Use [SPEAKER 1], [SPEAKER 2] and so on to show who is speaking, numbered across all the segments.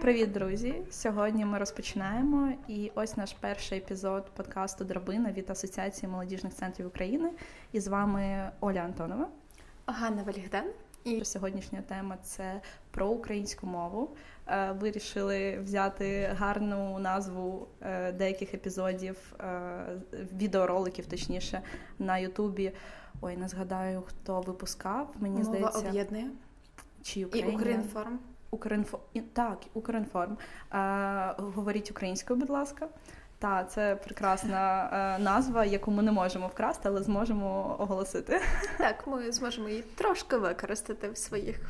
[SPEAKER 1] Привіт, друзі! Сьогодні ми розпочинаємо. І ось наш перший епізод подкасту Драбина від Асоціації молодіжних центрів України. І з вами Оля Антонова.
[SPEAKER 2] Ганна Валігдан.
[SPEAKER 1] І сьогоднішня тема це про українську мову. Е, вирішили взяти гарну назву е, деяких епізодів, е, відеороликів, точніше, на Ютубі. Ой, не згадаю, хто випускав. Мені
[SPEAKER 2] Мова
[SPEAKER 1] здається,
[SPEAKER 2] об'єднує.
[SPEAKER 1] чи
[SPEAKER 2] І
[SPEAKER 1] Україна. Укрінфо... Так, Укрінформ. Е, говоріть українською, будь ласка. Та це прекрасна е, назва, яку ми не можемо вкрасти, але зможемо оголосити.
[SPEAKER 2] Так, ми зможемо її трошки використати в своїх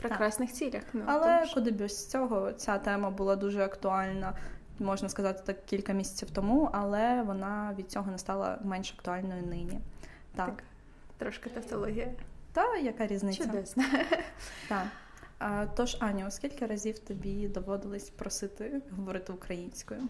[SPEAKER 2] прекрасних цілях. Ну,
[SPEAKER 1] Але
[SPEAKER 2] тому що-
[SPEAKER 1] куди без цього ця тема була дуже актуальна, можна сказати, так кілька місяців тому, але вона від цього не стала менш актуальною нині. Так,
[SPEAKER 2] Так. Трошки тавтологія.
[SPEAKER 1] та яка різниця?
[SPEAKER 2] Чудесно.
[SPEAKER 1] Так. А, тож, Аню, скільки разів тобі доводилось просити говорити українською?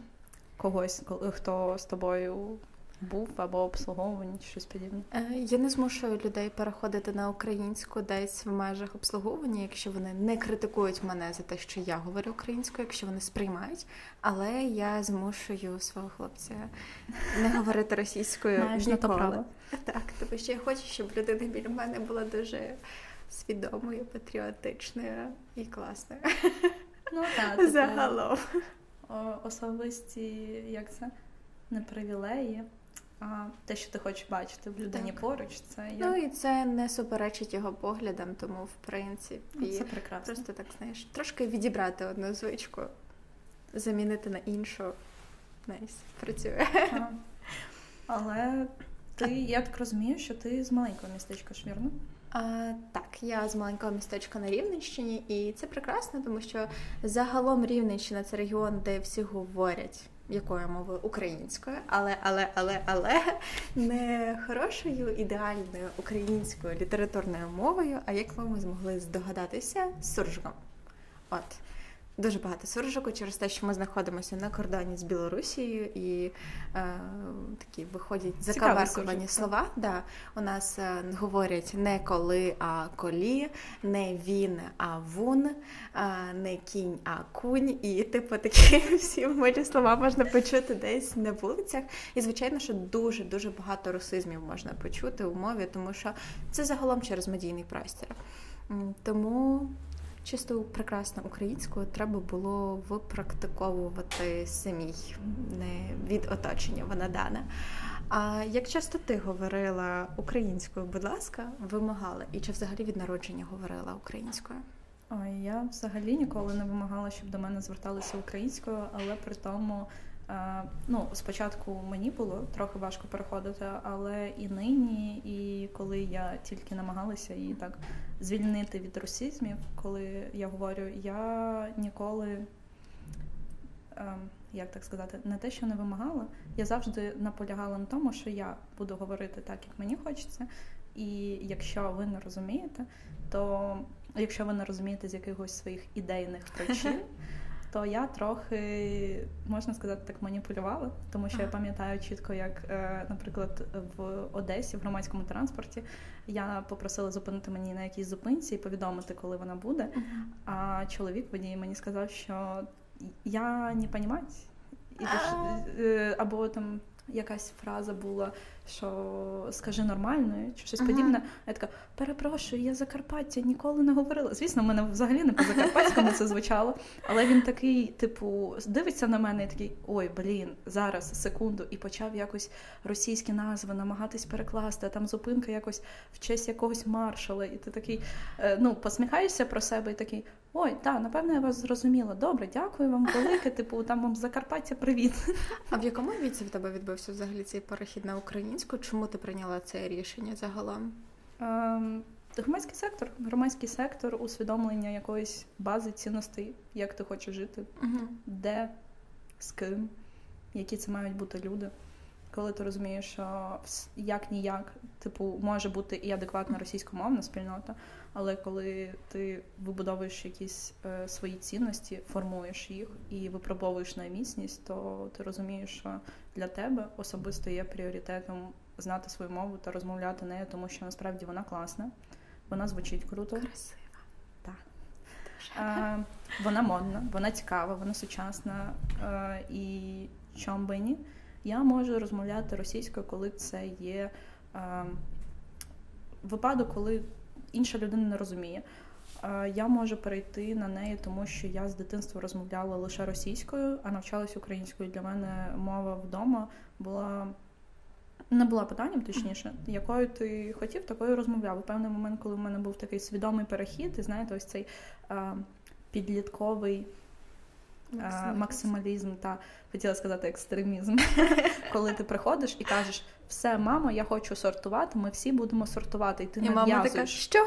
[SPEAKER 1] Когось, ко- хто з тобою був або обслуговуваний, чи щось подібне?
[SPEAKER 2] Е, Я не змушую людей переходити на українську десь в межах обслуговування, якщо вони не критикують мене за те, що я говорю українською, якщо вони сприймають. Але я змушую свого хлопця не говорити російською
[SPEAKER 1] Маєш на то право.
[SPEAKER 2] Так, тому що я хочу, щоб людина біля мене була дуже свідомою, патріотичною і класною.
[SPEAKER 1] Ну так, типу,
[SPEAKER 2] Загалом.
[SPEAKER 1] особисті, як це? Не привілеї, а те, що ти хочеш бачити в людині
[SPEAKER 2] Так.
[SPEAKER 1] поруч, це
[SPEAKER 2] Ну і це не суперечить його поглядам, тому в принципі
[SPEAKER 1] це прекрасно.
[SPEAKER 2] просто так знаєш, трошки відібрати одну звичку, замінити на іншу. Nice, працює.
[SPEAKER 1] Ага. Але ти, я так розумію, що ти з маленького містечка, ж вірно?
[SPEAKER 2] А, так, я з маленького містечка на Рівненщині, і це прекрасно, тому що загалом Рівненщина це регіон, де всі говорять якою мовою українською, але, але, але, але не хорошою ідеальною українською літературною мовою, а як ви змогли здогадатися, суржиком. От. Дуже багато суржику через те, що ми знаходимося на кордоні з Білорусією, і е, такі виходять
[SPEAKER 1] суржик,
[SPEAKER 2] слова. Да. У нас е, говорять не коли, а колі, не він, а вун, а, не кінь, а кунь. І типу такі всі милі слова можна почути десь на вулицях. І звичайно, що дуже дуже багато русизмів можна почути у мові, тому що це загалом через медійний простір. Тому чисто прекрасно українською треба було випрактиковувати самій, не від оточення вона дана. А як часто ти говорила українською, будь ласка, вимагала, і чи взагалі від народження говорила українською?
[SPEAKER 1] Ой, я взагалі ніколи не вимагала, щоб до мене зверталися українською, але при тому, ну, спочатку мені було трохи важко переходити, але і нині, і коли я тільки намагалася її так звільнити від русизмів, коли я говорю, я ніколи. ем, Як так сказати, не те, що не вимагала, я завжди наполягала на тому, що я буду говорити так, як мені хочеться. І якщо ви не розумієте, то якщо ви не розумієте з якихось своїх ідейних причин, то я трохи, можна сказати, так маніпулювала, тому що я пам'ятаю чітко, як, е, наприклад, в Одесі в громадському транспорті я попросила зупинити мені на якійсь зупинці і повідомити, коли вона буде. А чоловік водій мені сказав, що я не
[SPEAKER 2] А.
[SPEAKER 1] е, або там якась фраза була, що скажи нормально, чи щось
[SPEAKER 2] Ага.
[SPEAKER 1] подібне. Я така, перепрошую, я Закарпаття ніколи не говорила. Звісно, в мене взагалі не по закарпатському це звучало. Але він такий, типу, дивиться на мене і такий: ой, блін, зараз секунду, і почав якось російські назви намагатись перекласти. а Там зупинка якось в честь якогось маршала, і ти такий, е, ну, посміхаєшся про себе і такий. Ой, так, напевно, я вас зрозуміла. Добре, дякую вам велике. Типу, там вам Закарпаття привіт.
[SPEAKER 2] А в якому віці в тебе відбувся взагалі цей перехід на українську? Чому ти прийняла це рішення загалом?
[SPEAKER 1] Ем, Громадський сектор, громадський сектор, усвідомлення якоїсь бази цінностей, як ти хочеш жити,
[SPEAKER 2] Угу.
[SPEAKER 1] де, з ким, які це мають бути люди. Коли ти розумієш, що як ніяк, типу, може бути і адекватна російськомовна спільнота, але коли ти вибудовуєш якісь е, свої цінності, формуєш їх і випробовуєш на міцність, то ти розумієш, що для тебе особисто є пріоритетом знати свою мову та розмовляти нею, тому що насправді вона класна, вона звучить круто.
[SPEAKER 2] Красиво.
[SPEAKER 1] Так. Е, вона модна, вона цікава, вона сучасна. Е, і чом би ні, я можу розмовляти російською, коли це є е, випадок, коли інша людина не розуміє. Я можу перейти на неї, тому що я з дитинства розмовляла лише російською, а навчалась українською. Для мене мова вдома була не була питанням, точніше, якою ти хотів, такою розмовляв. У певний момент, коли в мене був такий свідомий перехід, і знаєте, ось цей а, підлітковий а, максималізм та хотіла сказати екстремізм, коли ти приходиш і кажеш, все, мамо, я хочу сортувати, ми всі будемо сортувати, і ти і. Мама така,
[SPEAKER 2] що?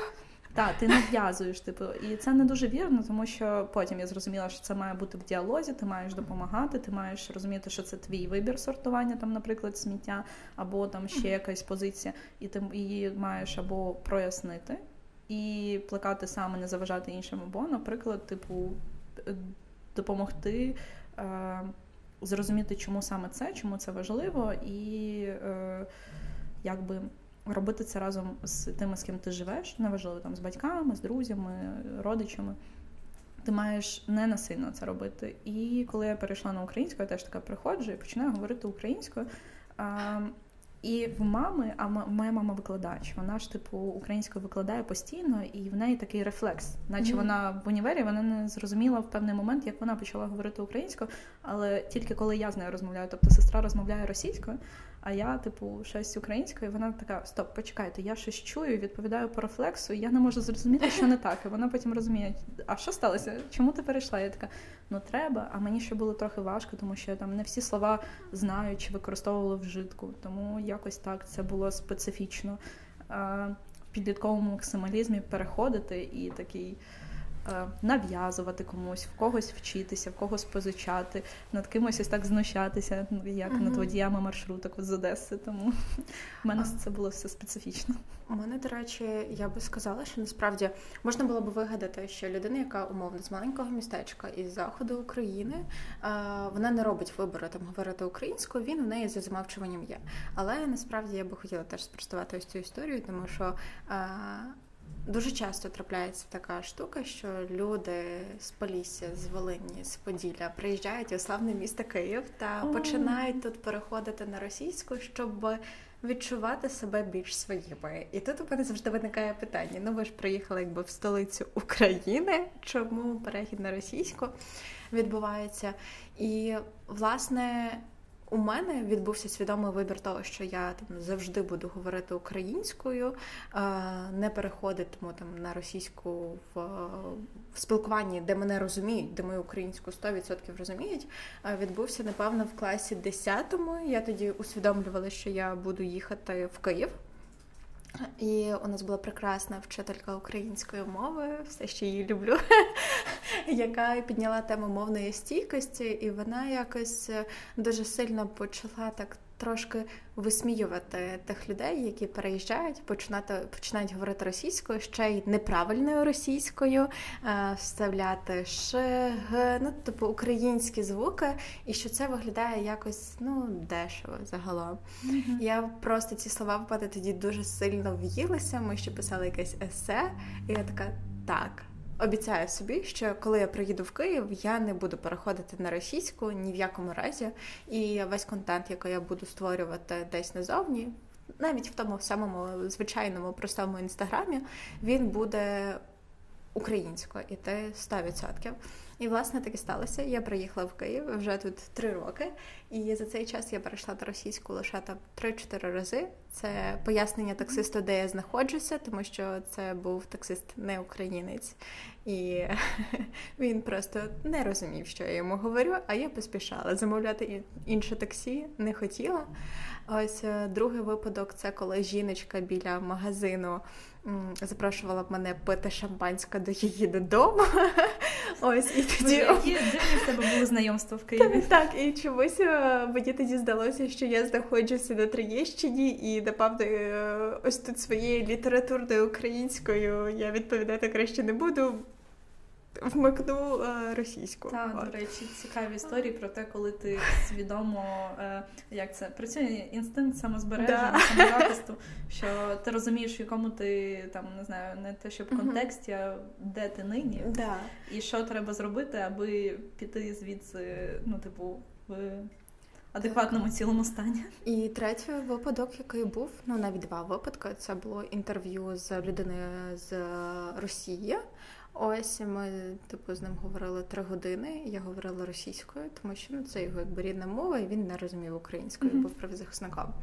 [SPEAKER 1] Так, ти нав'язуєш, типу, і це не дуже вірно, тому що потім я зрозуміла, що це має бути в діалозі, ти маєш допомагати, ти маєш розуміти, що це твій вибір сортування, там, наприклад, сміття, або там ще якась позиція, і ти її маєш або прояснити і плекати саме, не заважати іншим, або, наприклад, типу, допомогти. Е- Зрозуміти, чому саме це, чому це важливо, і е, якби робити це разом з тими, з ким ти живеш, неважливо там з батьками, з друзями, родичами. Ти маєш не насильно це робити. І коли я перейшла на українську, я теж така приходжу і починаю говорити українською. І в мами, а моя мама викладач, вона ж типу українською викладає постійно, і в неї такий рефлекс, наче mm-hmm. вона в універі вона не зрозуміла в певний момент, як вона почала говорити українською, але тільки коли я з нею розмовляю, тобто сестра розмовляє російською, а я, типу, щось українською, і вона така: Стоп, почекайте, я щось чую, відповідаю по рефлексу, і я не можу зрозуміти, що не так. І вона потім розуміє, а що сталося? Чому ти перейшла? Я така, ну треба. А мені ще було трохи важко, тому що я там не всі слова знаю чи використовували в житку. Тому якось так це було специфічно. В підлітковому максималізмі переходити і такий. Е, нав'язувати комусь, в когось вчитися, в когось позичати, над кимось ось так знущатися, ну, як uh-huh. над водіями маршруток з Одеси. Тому в мене uh-huh. це було все специфічно.
[SPEAKER 2] У мене, до речі, я би сказала, що насправді можна було б вигадати, що людина, яка умовно з маленького містечка із заходу України, е, вона не робить вибору там говорити українською, він у неї за замовчуванням є. Але насправді я би хотіла теж спростувати ось цю історію, тому що. Дуже часто трапляється така штука, що люди з Полісся, з Волині, з Поділля приїжджають у славне місто Київ та oh. починають тут переходити на російську, щоб відчувати себе більш своїми. І тут у мене завжди виникає питання: ну ви ж приїхали якби в столицю України, чому перехід на російську відбувається? І власне у мене відбувся свідомий вибір того, що я там завжди буду говорити українською, не переходитиму там на російську в, в спілкуванні, де мене розуміють, де мою українську 100% розуміють. Відбувся напевно в класі 10-му. Я тоді усвідомлювала, що я буду їхати в Київ. І у нас була прекрасна вчителька української мови, все ще її люблю, яка підняла тему мовної стійкості, і вона якось дуже сильно почала так трошки висміювати тих людей, які переїжджають, починати починають говорити російською, ще й неправильною російською, е, вставляти ш, г, ну типу українські звуки, і що це виглядає якось ну дешево загалом. Mm-hmm. Я просто ці слова впади тоді дуже сильно в'їлися. Ми ще писали якесь есе, і я така так. Обіцяю собі, що коли я приїду в Київ, я не буду переходити на російську ні в якому разі. І весь контент, який я буду створювати десь назовні, навіть в тому самому звичайному простому інстаграмі, він буде українською, і те 100%. І власне так і сталося. Я приїхала в Київ вже тут три роки, і за цей час я перейшла на російську лише там 3-4 рази. Це пояснення таксисту, де я знаходжуся, тому що це був таксист не українець, і він просто не розумів, що я йому говорю. А я поспішала замовляти інше таксі, не хотіла. Ось е, другий випадок це коли жіночка біля магазину запрошувала б мене пити шампанське до її додому. Ось і тоді
[SPEAKER 1] Які в тебе було знайомство в Києві.
[SPEAKER 2] Так, і чомусь е, мені тоді здалося, що я знаходжуся на Троєщині, і напевно е, ось тут своєю літературною українською я відповідати краще не буду. Вмикну е, російську.
[SPEAKER 1] Так, до речі, цікаві історії про те, коли ти свідомо е, як це працює інстинкт самозбереження, да. самозахисту, що ти розумієш, в якому ти там не знаю, не те, що в контексті, а де ти нині,
[SPEAKER 2] да.
[SPEAKER 1] і що треба зробити, аби піти звідси, ну типу, в адекватному цілому стані.
[SPEAKER 2] І третій випадок, який був, ну навіть два випадки. Це було інтерв'ю з людиною з Росії. Ось ми типу з ним говорили три години. Я говорила російською, тому що ну це його якби рідна мова, і він не розумів українською, mm-hmm. був правозахисником.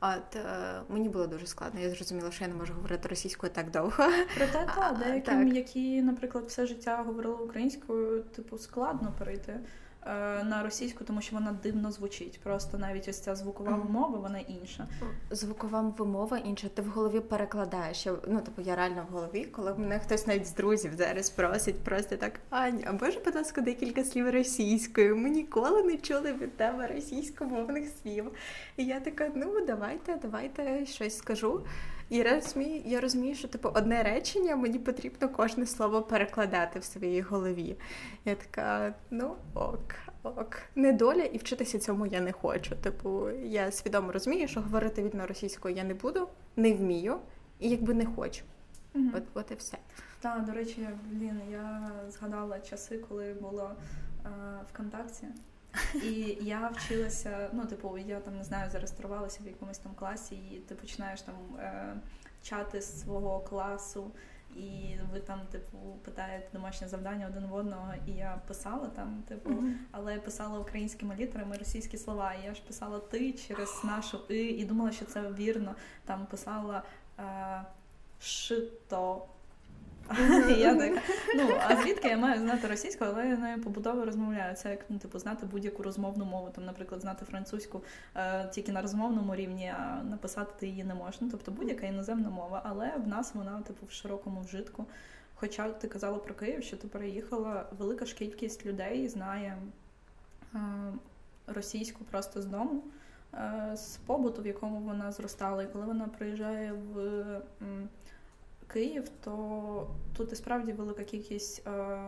[SPEAKER 2] От е, мені було дуже складно. Я зрозуміла, що я не можу говорити російською так довго.
[SPEAKER 1] Проте та деяким, які, наприклад, все життя говорили українською, типу складно перейти. Е, на російську, тому що вона дивно звучить. Просто навіть ось ця звукова вимова, вона інша.
[SPEAKER 2] Звукова вимова інша. Ти в голові перекладаєш. Ну типу, я реально в голові, коли мене хтось навіть з друзів зараз просить, просто так Аня, а може, будь ласка, декілька слів російською. Ми ніколи не чули від тебе російськомовних слів. І я така, ну давайте, давайте щось скажу. І я розумію, я розумію, що типу одне речення мені потрібно кожне слово перекладати в своїй голові. Я така, ну ок, ок, недоля, і вчитися цьому я не хочу. Типу, я свідомо розумію, що говорити вільно російською я не буду, не вмію і якби не хочу. Угу. От, от і все.
[SPEAKER 1] Так, до речі, блін, я згадала часи, коли було е, ВКонтакті. І я вчилася, ну, типу, я там не знаю, зареєструвалася в якомусь там класі, і ти починаєш там е, чати з свого класу, і ви там, типу, питаєте домашнє завдання один в одного, і я писала там, типу, mm-hmm. але я писала українськими літерами російські слова. І я ж писала ти через нашу и, і думала, що це вірно. Там писала е, шито. Я так, ну, а звідки я маю знати російську, але я нею побудово розмовляю. Це як ну, типу, знати будь-яку розмовну мову. Там, наприклад, знати французьку е, тільки на розмовному рівні, а написати ти її не можеш. Ну, Тобто будь-яка іноземна мова, але в нас вона, типу, в широкому вжитку. Хоча ти казала про Київ, що ти переїхала, велика ж кількість людей знає е, російську просто з дому. Е, з побуту, в якому вона зростала, і коли вона приїжджає в Київ, то тут і справді велика кількість е,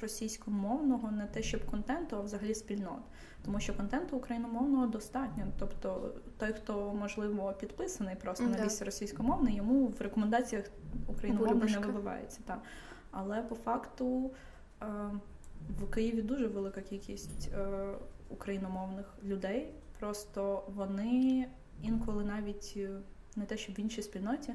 [SPEAKER 1] російськомовного, не те, щоб контенту, а взагалі спільнот. Тому що контенту україномовного достатньо. Тобто той, хто можливо підписаний просто на лісі російськомовний, йому в рекомендаціях україномовний не вибивається. Так. Але по факту е, в Києві дуже велика кількість е, україномовних людей. Просто вони інколи навіть не те, щоб в іншій спільноті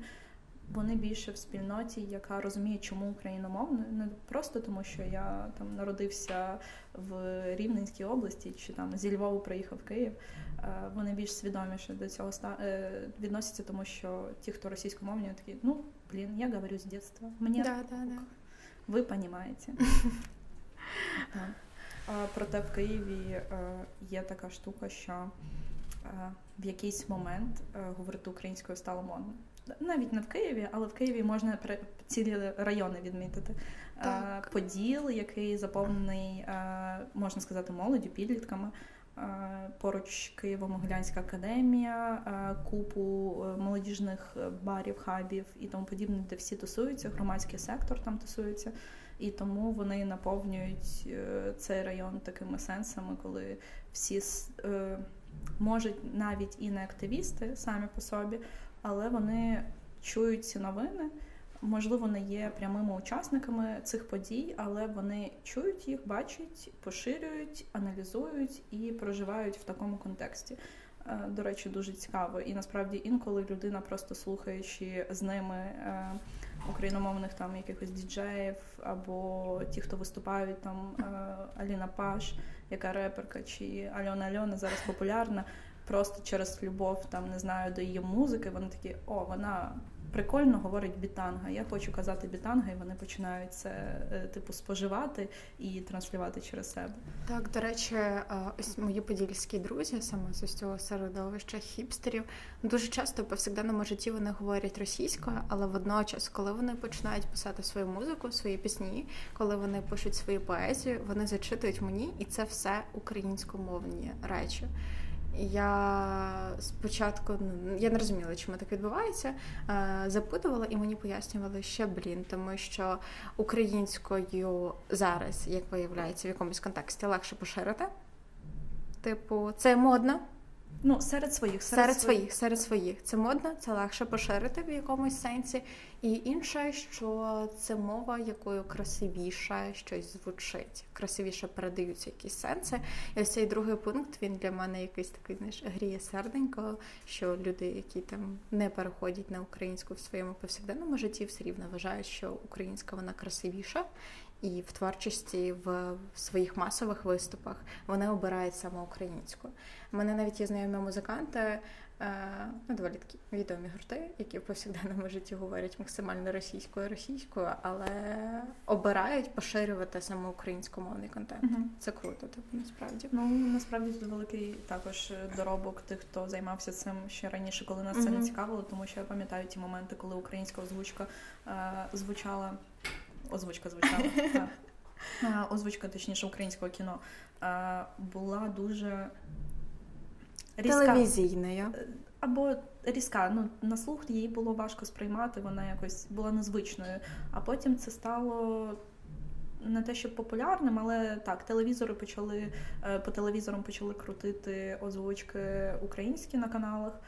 [SPEAKER 1] вони більше в спільноті, яка розуміє, чому україномовно, не просто тому, що я там народився в Рівненській області, чи там зі Львову приїхав в Київ. Е, вони більш свідоміше до цього е, відносяться, тому що ті, хто російськомовні, такі, ну блін, я говорю з дитинства. Мені
[SPEAKER 2] да, да, да.
[SPEAKER 1] ви розумієте. Проте в Києві е, є така штука, що в якийсь момент говорити українською стало модно навіть не в Києві, але в Києві можна цілі райони відмітити. Так. Поділ, який заповнений, можна сказати, молоддю, підлітками. Поруч Києво-Могилянська академія, купу е, молодіжних барів, хабів і тому подібне, де всі тусуються, громадський сектор там тусується, і тому вони наповнюють е, цей район такими сенсами, коли всі е, можуть навіть і не активісти самі по собі, але вони чують ці новини. Можливо, не є прямими учасниками цих подій, але вони чують їх, бачать, поширюють, аналізують і проживають в такому контексті. Е, до речі, дуже цікаво. І насправді інколи людина, просто слухаючи з ними е, україномовних там якихось діджеїв або ті, хто виступають, там е, Аліна Паш, яка реперка, чи Альона Альона зараз популярна просто через любов, там не знаю, до її музики, вони такі, о, вона прикольно говорить бітанга. Я хочу казати бітанга, і вони починають це е, типу споживати і транслювати через себе.
[SPEAKER 2] Так, до речі, ось мої подільські друзі, саме з цього середовища хіпстерів, дуже часто в повсякденному житті вони говорять російською, але водночас, коли вони починають писати свою музику, свої пісні, коли вони пишуть свої поезію, вони зачитують мені, і це все українськомовні речі. Я спочатку ну, я не розуміла, чому так відбувається. Запитувала і мені пояснювали, що блін, тому що українською зараз, як виявляється, в якомусь контексті легше поширити. Типу, це модно.
[SPEAKER 1] Ну, серед своїх,
[SPEAKER 2] серед, серед своїх. своїх, серед своїх. Це модно, це легше поширити в якомусь сенсі. І інше, що це мова, якою красивіше щось звучить, красивіше передаються якісь сенси. І ось цей другий пункт він для мене якийсь такий знаєш, гріє серденько, що люди, які там не переходять на українську в своєму повсякденному житті, все рівно вважають, що українська вона красивіша і в творчості в своїх масових виступах вони обирають саме українську. У мене навіть є знайомі музиканти, е, ну доволі такі відомі гурти, які в повсякденному житті говорять максимально російською, російською, але обирають поширювати саме українськомовний контент. Угу. Це круто, типу насправді.
[SPEAKER 1] Ну насправді це великий також доробок тих, хто займався цим ще раніше, коли нас це не цікавило, тому що я пам'ятаю ті моменти, коли українська озвучка е, звучала озвучка звучала. Озвучка, точніше, українського кіно була дуже
[SPEAKER 2] різка. телевізійною. Е,
[SPEAKER 1] або різка. Ну, на слух її було важко сприймати, вона якось була незвичною. А потім це стало. Не те, щоб популярним, але так, телевізори почали е, по телевізорам почали крутити озвучки українські на каналах.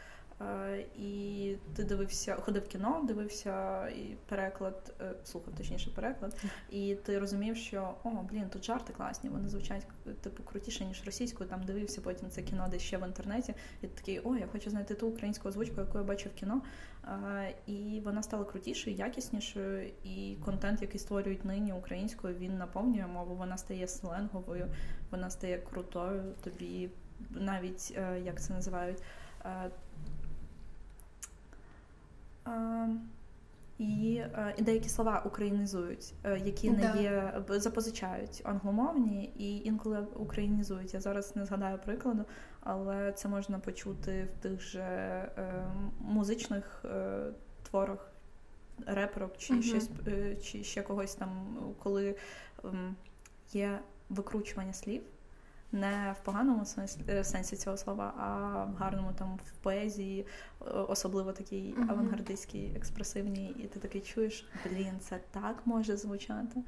[SPEAKER 1] Е, і ти дивився, ходив в кіно, дивився і переклад, е, слухав точніше переклад, і ти розумів, що о, блін, тут жарти класні, вони звучать типу крутіше, ніж російською. Там дивився потім це кіно десь ще в інтернеті, і ти такий, о, я хочу знайти ту українську озвучку, яку я бачив в кіно. Е, і вона стала крутішою, якіснішою, і контент, який створюють нині українською, він наповнює мову, вона стає сленговою, вона стає крутою. Тобі навіть як це називають. І, е, і деякі слова українізують, е, які не є запозичають англомовні і інколи українізують. Я зараз не згадаю прикладу, але це можна почути в тих же е, музичних творах реперок чи uh щось чи ще когось там, коли є викручування слів не в поганому сенсі сенсі цього слова, а в гарному там в поезії, е, особливо такій mm-hmm. авангардистській, експресивній, і ти такий чуєш, блін, це так може звучати.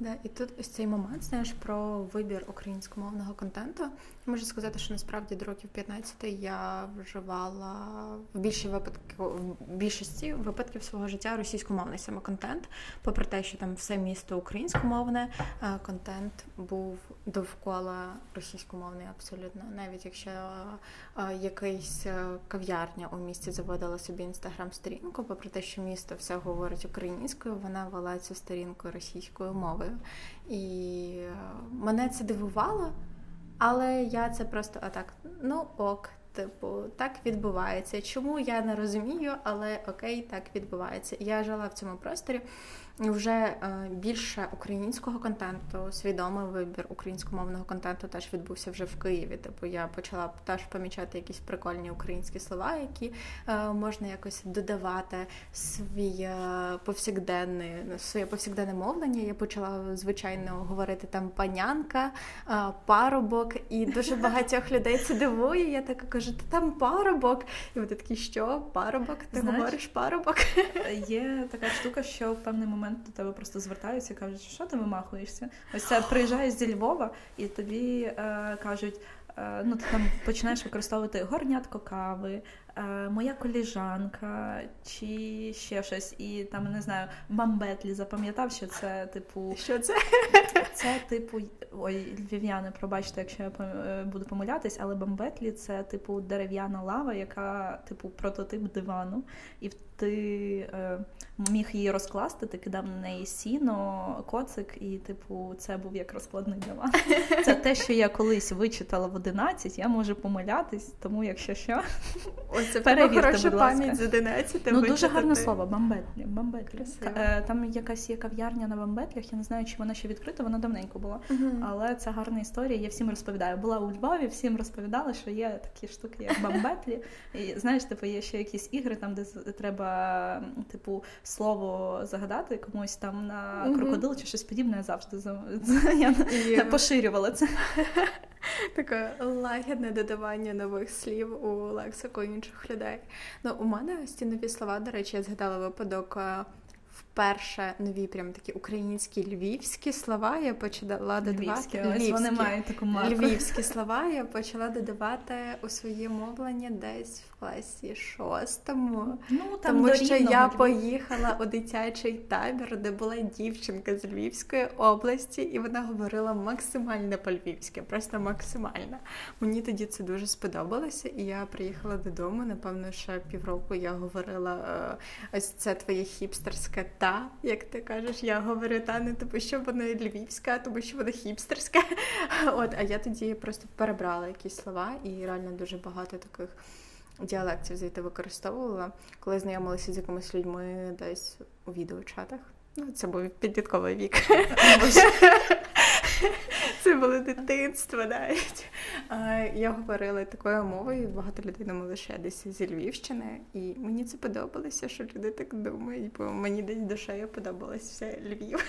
[SPEAKER 2] Да, і тут ось цей момент знаєш про вибір українськомовного контенту. Можу сказати, що насправді до років 15 я вживала в більшій випадку в більшості випадків свого життя російськомовний саме контент, попри те, що там все місто українськомовне, контент був довкола російськомовний абсолютно. Навіть якщо якась е, кав'ярня у місті заводила собі інстаграм-сторінку, попри те, що місто все говорить українською, вона вела цю сторінку російською мовою. І е, мене це дивувало. Але я це просто отак, ну ок, типу, так відбувається. Чому я не розумію, але окей, так відбувається. Я жила в цьому просторі вже е, більше українського контенту, свідомий вибір українськомовного контенту теж відбувся вже в Києві. Типу я почала теж помічати якісь прикольні українські слова, які е, можна якось додавати свій е, повсякденний, своє повсякденне мовлення. Я почала звичайно говорити там панянка, парубок, і дуже багатьох людей це дивує. Я така кажу, ти там парубок, і вони такі, що парубок? Ти Знаєш, говориш парубок?
[SPEAKER 1] Є така штука, що в певний момент момент до тебе просто звертаються і кажуть, що ти вимахуєшся? Ось це приїжджаєш зі Львова, і тобі е, кажуть. Е, ну, ти там починаєш використовувати горнятко кави, е, моя коліжанка чи ще щось, і там не знаю, бамбетлі запам'ятав, що це типу.
[SPEAKER 2] Що це?
[SPEAKER 1] Це типу, ой, львів'яни, пробачте, якщо я е, буду помилятись, але бамбетлі це типу дерев'яна лава, яка типу прототип дивану. І ти е, міг її розкласти, ти кидав на неї сіно, коцик, і, типу, це був як розкладний диван. Це те, що я колись вичитала в 11, я можу помилятись, тому якщо що,
[SPEAKER 2] Ось це перевірте, хороша будь ласка. пам'ять з 11
[SPEAKER 1] Ну, дуже гарне слово, бамбетлі. бамбетлі. Е, там якась є кав'ярня на бамбетлях, я не знаю, чи вона ще відкрита, вона давненько була. uh Але це гарна історія, я всім розповідаю. Була у Львові, всім розповідала, що є такі штуки, як бамбетлі. І знаєш, типу, є ще якісь ігри, там, де треба треба, типу, слово загадати комусь там на крокодил чи щось подібне, я завжди я yeah. поширювала це.
[SPEAKER 2] Таке лагідне додавання нових слів у лексику інших людей. Ну, у мене стінові слова, до речі, я згадала випадок вперше нові прям такі українські львівські слова. Я почала додавати
[SPEAKER 1] львівські, вони мають таку марку.
[SPEAKER 2] львівські слова. Я почала додавати у своє мовлення десь в класі шостому.
[SPEAKER 1] Ну там
[SPEAKER 2] тому
[SPEAKER 1] що
[SPEAKER 2] я поїхала у дитячий табір, де була дівчинка з Львівської області, і вона говорила максимально по-львівськи, просто максимально. Мені тоді це дуже сподобалося, і я приїхала додому. Напевно, ще півроку я говорила е, ось це твоє хіпстерське та, як ти кажеш, я говорю та не тому, що вона львівська, а тому що вона хіпстерська. От, а я тоді просто перебрала якісь слова, і реально дуже багато таких діалектів звідти використовувала, коли знайомилася з якимись людьми десь у відеочатах. Ну, це був підлітковий вік. Це було дитинство навіть. Я говорила такою мовою, багато людей думали, я десь зі Львівщини, і мені це подобалося, що люди так думають, бо мені десь душею подобалось все Львів.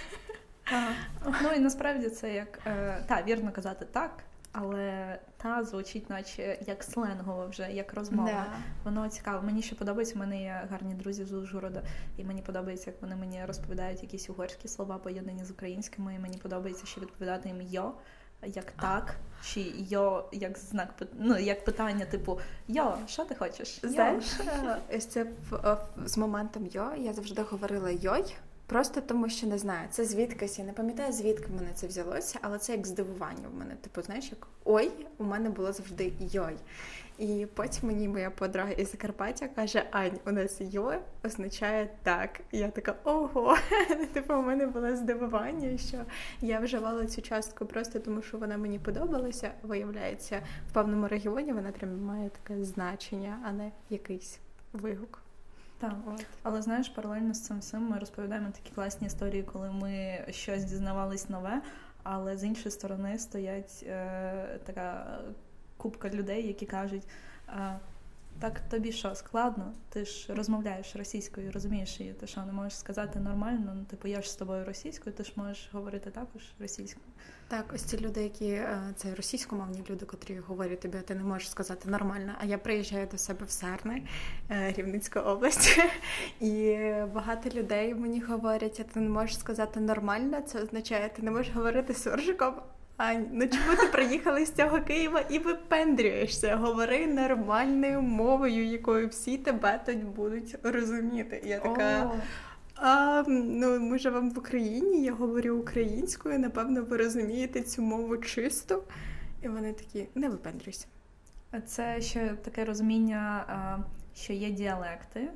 [SPEAKER 1] Ну і насправді це як е, та вірно казати так, але та звучить, наче як сленгово вже, як розмова. Да. Воно цікаво. Мені ще подобається. У мене є гарні друзі з Ужгорода, і мені подобається, як вони мені розповідають якісь угорські слова, поєднані з українськими. і Мені подобається ще відповідати їм йо. Як так, чи йо як знак ну, як питання, типу Йо, що ти хочеш?
[SPEAKER 2] Знаєш, ось це з моментом йо я завжди говорила йой, Просто тому, що не знаю, це звідкись. Я не пам'ятаю, звідки в мене це взялося, але це як здивування в мене. Типу, знаєш, як ой, у мене було завжди йой. І потім мені моя подруга із Закарпаття каже: Ань, у нас йой означає так. І я така ого. Типу, у мене було здивування, що я вживала цю частку просто тому, що вона мені подобалася. Виявляється, в певному регіоні вона прям має таке значення, а не якийсь вигук.
[SPEAKER 1] Так, От. але знаєш, паралельно з цим всім ми розповідаємо такі класні історії, коли ми щось дізнавались нове, але з іншої сторони стоять е, така купка людей, які кажуть. Е, так тобі що складно? Ти ж розмовляєш російською, розумієш її, ти що не можеш сказати нормально? Ну, типу, я ж з тобою російською, ти ж можеш говорити також російською.
[SPEAKER 2] Так, ось ці люди, які е, це російськомовні люди, котрі говорять тобі, ти не можеш сказати нормально. А я приїжджаю до себе в Сарни, е, Рівницька область, і багато людей мені говорять, а ти не можеш сказати нормально. Це означає, ти не можеш говорити суржиком. Ань, ну чому ти приїхала з цього Києва і випендрюєшся? Говори нормальною мовою, якою всі тебе тут будуть розуміти. Я така. А ну ми живемо в Україні, я говорю українською, напевно, ви розумієте цю мову чисто. І вони такі не випендрюйся.
[SPEAKER 1] Це ще таке розуміння, що є діалекти,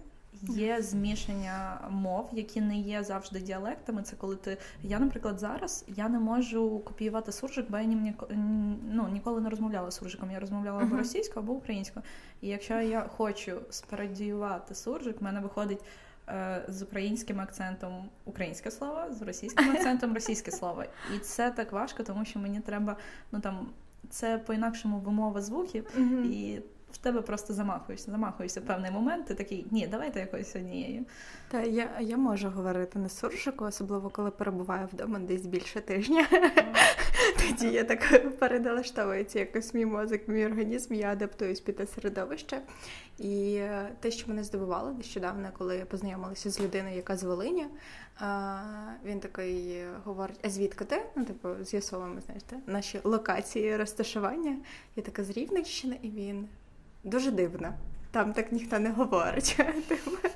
[SPEAKER 1] Є змішання мов, які не є завжди діалектами. Це коли ти. Я, наприклад, зараз я не можу копіювати суржик, бо я ні, ну, ніколи не розмовляла суржиком. Я розмовляла або російською, або українською. І якщо я хочу спарадіювати суржик, в мене виходить е, з українським акцентом українське слово, з російським акцентом російське слово. І це так важко, тому що мені треба ну там це по-інакшому вимова звуків. і в тебе просто замахуєшся, замахуєшся в певний момент, ти такий, ні, давайте якоюсь однією.
[SPEAKER 2] Та я я можу говорити на суржику, особливо коли перебуваю вдома десь більше тижня. Тоді я так передалаштовується якось мій мозок, мій організм, я адаптуюсь під те середовище. І е, те, що мене здивувало нещодавно, коли я познайомилася з людиною, яка з Волині, він такий говорить: а звідки ти? Ну, типу, з'ясовуємо, знаєте, наші локації розташування. Я така з Рівненщини, і він дуже дивно. Там так ніхто не говорить.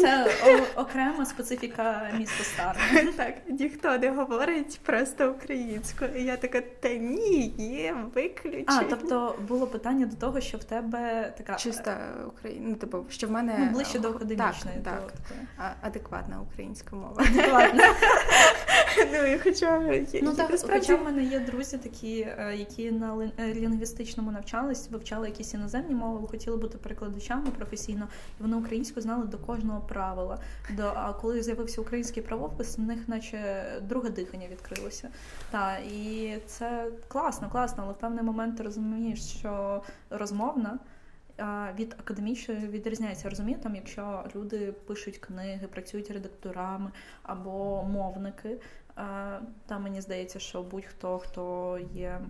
[SPEAKER 1] Це окрема специфіка міста Старого.
[SPEAKER 2] Так, ніхто не говорить просто українською. І я така, та ні, є виключення.
[SPEAKER 1] А, тобто було питання до того, що в тебе така
[SPEAKER 2] чиста Україна. Ну, типу, що в мене
[SPEAKER 1] ну, ближче до академічної.
[SPEAKER 2] Так, так. А, адекватна українська мова. Адекватна. Ну, я хоча
[SPEAKER 1] ну, так, Хоча в мене є друзі, такі, е, які на е, лінгвістичному навчались, вивчали якісь іноземні мови, хотіли бути перекладачами професійно, і вони українську знали до кожного правила. До, А коли з'явився український правопис, в них наче друге дихання відкрилося. Та, І це класно, класно, але в певний момент ти розумієш, що розмовна. Від академічної відрізняється розумію, там, якщо люди пишуть книги, працюють редакторами або мовники, там мені здається, що будь-хто хто є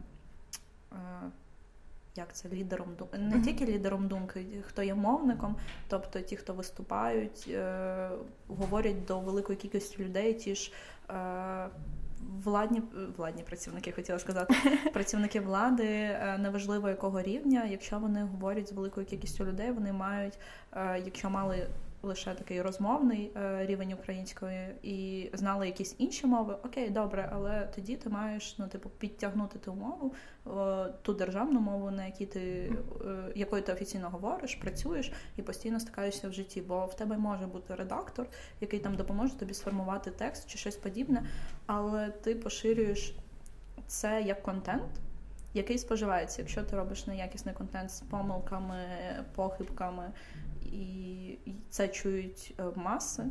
[SPEAKER 1] як це лідером думки, не тільки лідером думки, хто є мовником, тобто ті, хто виступають, е, говорять до великої кількості людей, ті ж е, владні владні працівники, хотіла сказати, працівники влади, е, неважливо якого рівня, якщо вони говорять з великою кількістю людей, вони мають, якщо мали лише такий розмовний е, рівень української і знали якісь інші мови, окей, добре, але тоді ти маєш ну, типу, підтягнути ту мову, ту державну мову, на якій ти е, якою ти офіційно говориш, працюєш і постійно стикаєшся в житті. Бо в тебе може бути редактор, який там допоможе тобі сформувати текст чи щось подібне, але ти поширюєш це як контент. Який споживається, якщо ти робиш неякісний контент з помилками, похибками, і це чують е, маси,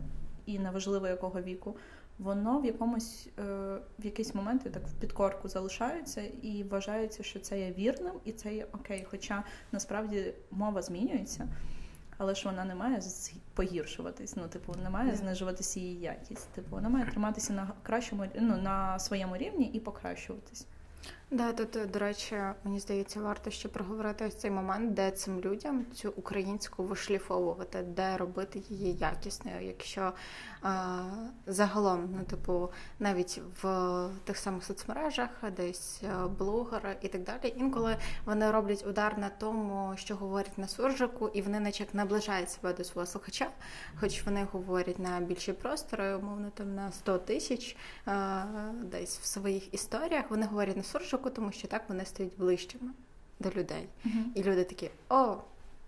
[SPEAKER 1] і неважливо якого віку, воно в якомусь е, в якийсь момент так в підкорку залишається і вважається, що це є вірним, і це є окей. Хоча насправді мова змінюється. Але ж вона не має погіршуватись, ну типу не має знижуватися її якість. Типу вона має триматися на кращому ну, на своєму рівні і покращуватись.
[SPEAKER 2] Да, тут, е, до речі, мені здається, варто ще проговорити ось цей момент, де цим людям цю українську вишліфовувати, де робити її якісною. Якщо а, загалом, ну типу, навіть в тих самих соцмережах, десь е, блогери і так далі, інколи вони роблять удар на тому, що говорять на суржику, і вони наче наближають себе до свого слухача, хоч вони говорять на більші простори, умовно там на 100 тисяч десь в своїх історіях. Вони говорять на суржику року, тому що так вони стають ближчими до людей. Uh-huh. І люди такі: о,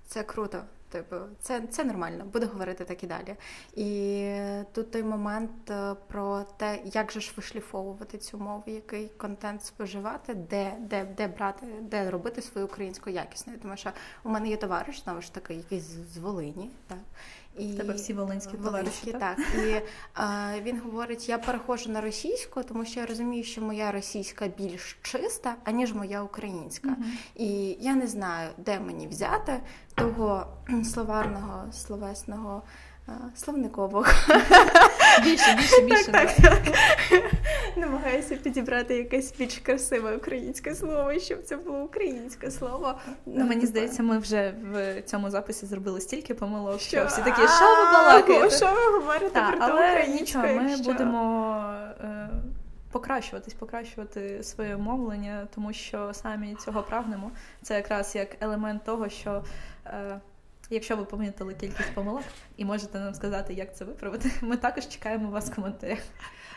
[SPEAKER 2] це круто! Типу, це це нормально, буду говорити так і далі. І тут той момент е, про те, як же ж вишліфовувати цю мову, який контент споживати, де де, де брати, де робити свою українську якісною. Тому що у мене є товариш, знову ж таки, якийсь з Волині, так
[SPEAKER 1] і тебе всі волинські
[SPEAKER 2] товариші, так? так. І е, він говорить: я перехожу на російську, тому що я розумію, що моя російська більш чиста, аніж моя українська. Угу. І я не знаю, де мені взяти того словарного словесного. Словникового.
[SPEAKER 1] Більше, більше, більше. Так, так, так.
[SPEAKER 2] Намагаюся підібрати якесь більш красиве українське слово, щоб це було українське слово.
[SPEAKER 1] Ну, Мені здається, ми вже в цьому записі зробили стільки помилок, що, що всі такі, що ви балакаєте?
[SPEAKER 2] Що ви говорите про
[SPEAKER 1] Але нічого, ми будемо е, покращуватись, покращувати своє мовлення, тому що самі цього прагнемо. Це якраз як елемент того, що. Е, Якщо ви помітили кількість помилок і можете нам сказати, як це виправити, ми також чекаємо вас в коментарях.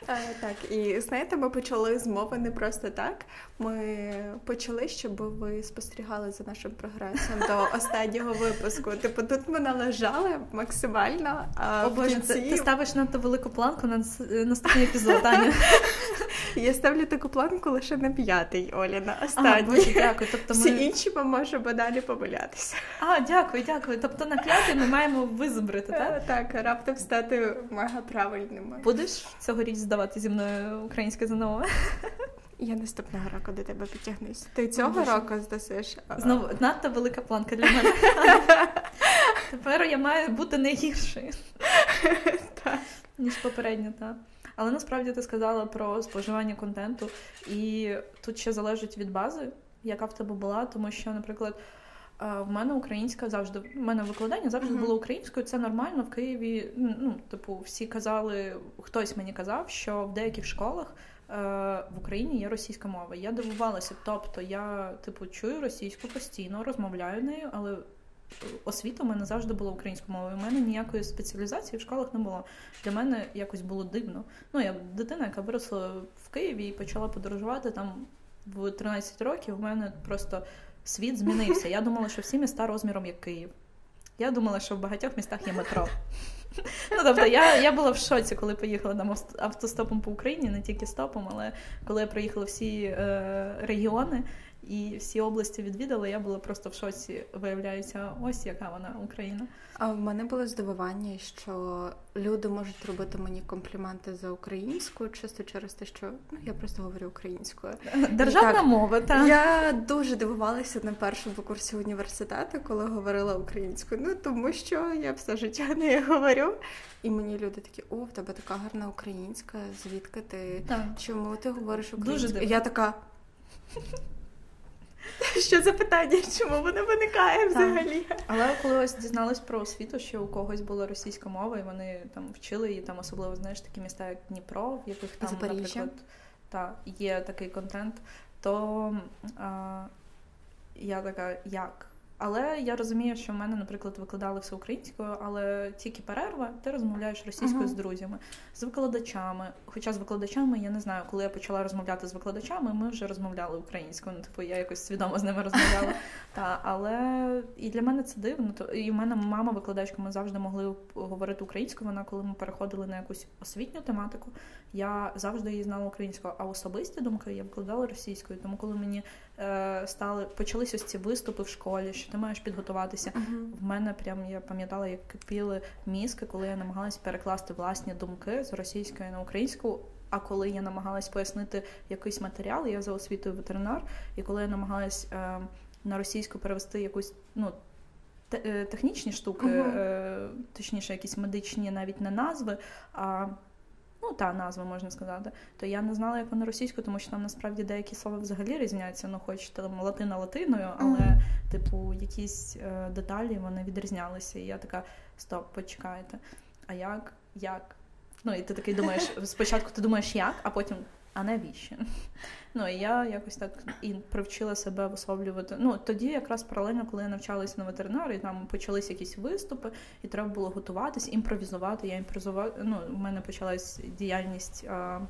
[SPEAKER 2] А, так, і знаєте, ми почали з мови не просто так. Ми почали, щоб ви спостерігали за нашим прогресом до останнього випуску. Типу, тут ми належали максимально. А
[SPEAKER 1] О, Боже, кінці... ти, ти ставиш надто велику планку на наступний епізод, Аня.
[SPEAKER 2] Я ставлю таку планку лише на п'ятий, Оля, на останній.
[SPEAKER 1] Боже, дякую. Тобто
[SPEAKER 2] ми... Всі інші ми можемо далі помилятися.
[SPEAKER 1] А, дякую, дякую. Тобто на п'ятий ми маємо визбрити, так?
[SPEAKER 2] Е, так, раптом стати мега правильними.
[SPEAKER 1] Будеш цьогоріч здавати зі мною українське ЗНО?
[SPEAKER 2] Я наступного року до тебе підтягнусь. Ти цього Боже. року здасиш?
[SPEAKER 1] Знову надто велика планка для мене. Тепер я маю бути не гіршою, ніж попередньо, так. Але насправді ти сказала про споживання контенту, і тут ще залежить від бази, яка в тебе була, тому що, наприклад. В мене українська завжди в мене викладання завжди uh-huh. було українською. Це нормально в Києві. Ну, типу, всі казали, хтось мені казав, що в деяких школах е, в Україні є російська мова. Я дивувалася, тобто я типу чую російську постійно, розмовляю нею, але освіта в мене завжди була українською мовою. У мене ніякої спеціалізації в школах не було. Для мене якось було дивно. Ну, я дитина, яка виросла в Києві і почала подорожувати там в 13 років. У мене просто світ змінився. Я думала, що всі міста розміром як Київ. Я думала, що в багатьох містах є метро. Ну, тобто, я я була в шоці, коли поїхала там автостопом по Україні, не тільки стопом, але коли я проїхала всі е, регіони, і всі області відвідали. Я була просто в шоці. Виявляється, ось яка вона Україна.
[SPEAKER 2] А в мене було здивування, що люди можуть робити мені компліменти за українською, чисто через те, що ну я просто говорю українською.
[SPEAKER 1] Державна так, мова, так.
[SPEAKER 2] я дуже дивувалася на першому курсі університету, коли говорила українською. Ну тому що я все життя не говорю. І мені люди такі, о, в тебе така гарна українська. Звідки ти? Так. Чому ти говориш українською? Дуже. Я така. Що за питання? Чому воно виникає взагалі?
[SPEAKER 1] Але коли ось дізналась про освіту, що у когось була російська мова, і вони там вчили її, там особливо знаєш такі міста, як Дніпро, в яких там,
[SPEAKER 2] Запоріжжя.
[SPEAKER 1] наприклад, та, є такий контент, то а, я така, як? Але я розумію, що в мене, наприклад, викладали все українською, але тільки перерва, ти розмовляєш російською
[SPEAKER 2] Мгм.
[SPEAKER 1] з друзями, з викладачами. Хоча з викладачами я не знаю, коли я почала розмовляти з викладачами, ми вже розмовляли українською. Ну, типу, я якось свідомо з ними розмовляла. Та, але і для мене це дивно. То і в мене мама викладачка, ми завжди могли говорити українською. Вона, коли ми переходили на якусь освітню тематику, я завжди її знала українською, а особисті думки я викладала російською. Тому коли мені стали почалися ось ці виступи в школі, що ти маєш підготуватися. В мене прям я пам'ятала, як кипіли мізки, коли я намагалась перекласти власні думки з російської на українську. А коли я намагалась пояснити якийсь матеріал, я за освітою ветеринар, і коли я намагалась е, на російську перевести якусь ну. те- е, Технічні штуки,
[SPEAKER 2] Мгм.
[SPEAKER 1] е, точніше, якісь медичні навіть не назви, а ну та назва можна сказати, то я не знала, як вона російською, тому що там насправді деякі слова взагалі різняться. Ну, хоч там латина латиною, але
[SPEAKER 2] Мгм.
[SPEAKER 1] типу якісь е, деталі вони відрізнялися. І я така: стоп, почекайте. А як? Як? Ну і ти такий думаєш, спочатку ти думаєш як, а потім. А навіщо? Ну і я якось так і привчила себе висловлювати. Ну тоді, якраз паралельно, коли я навчалася на ветеринарі, там почалися якісь виступи, і треба було готуватись, імпровізувати. Я імпровізувала. Ну, у мене почалась діяльність а,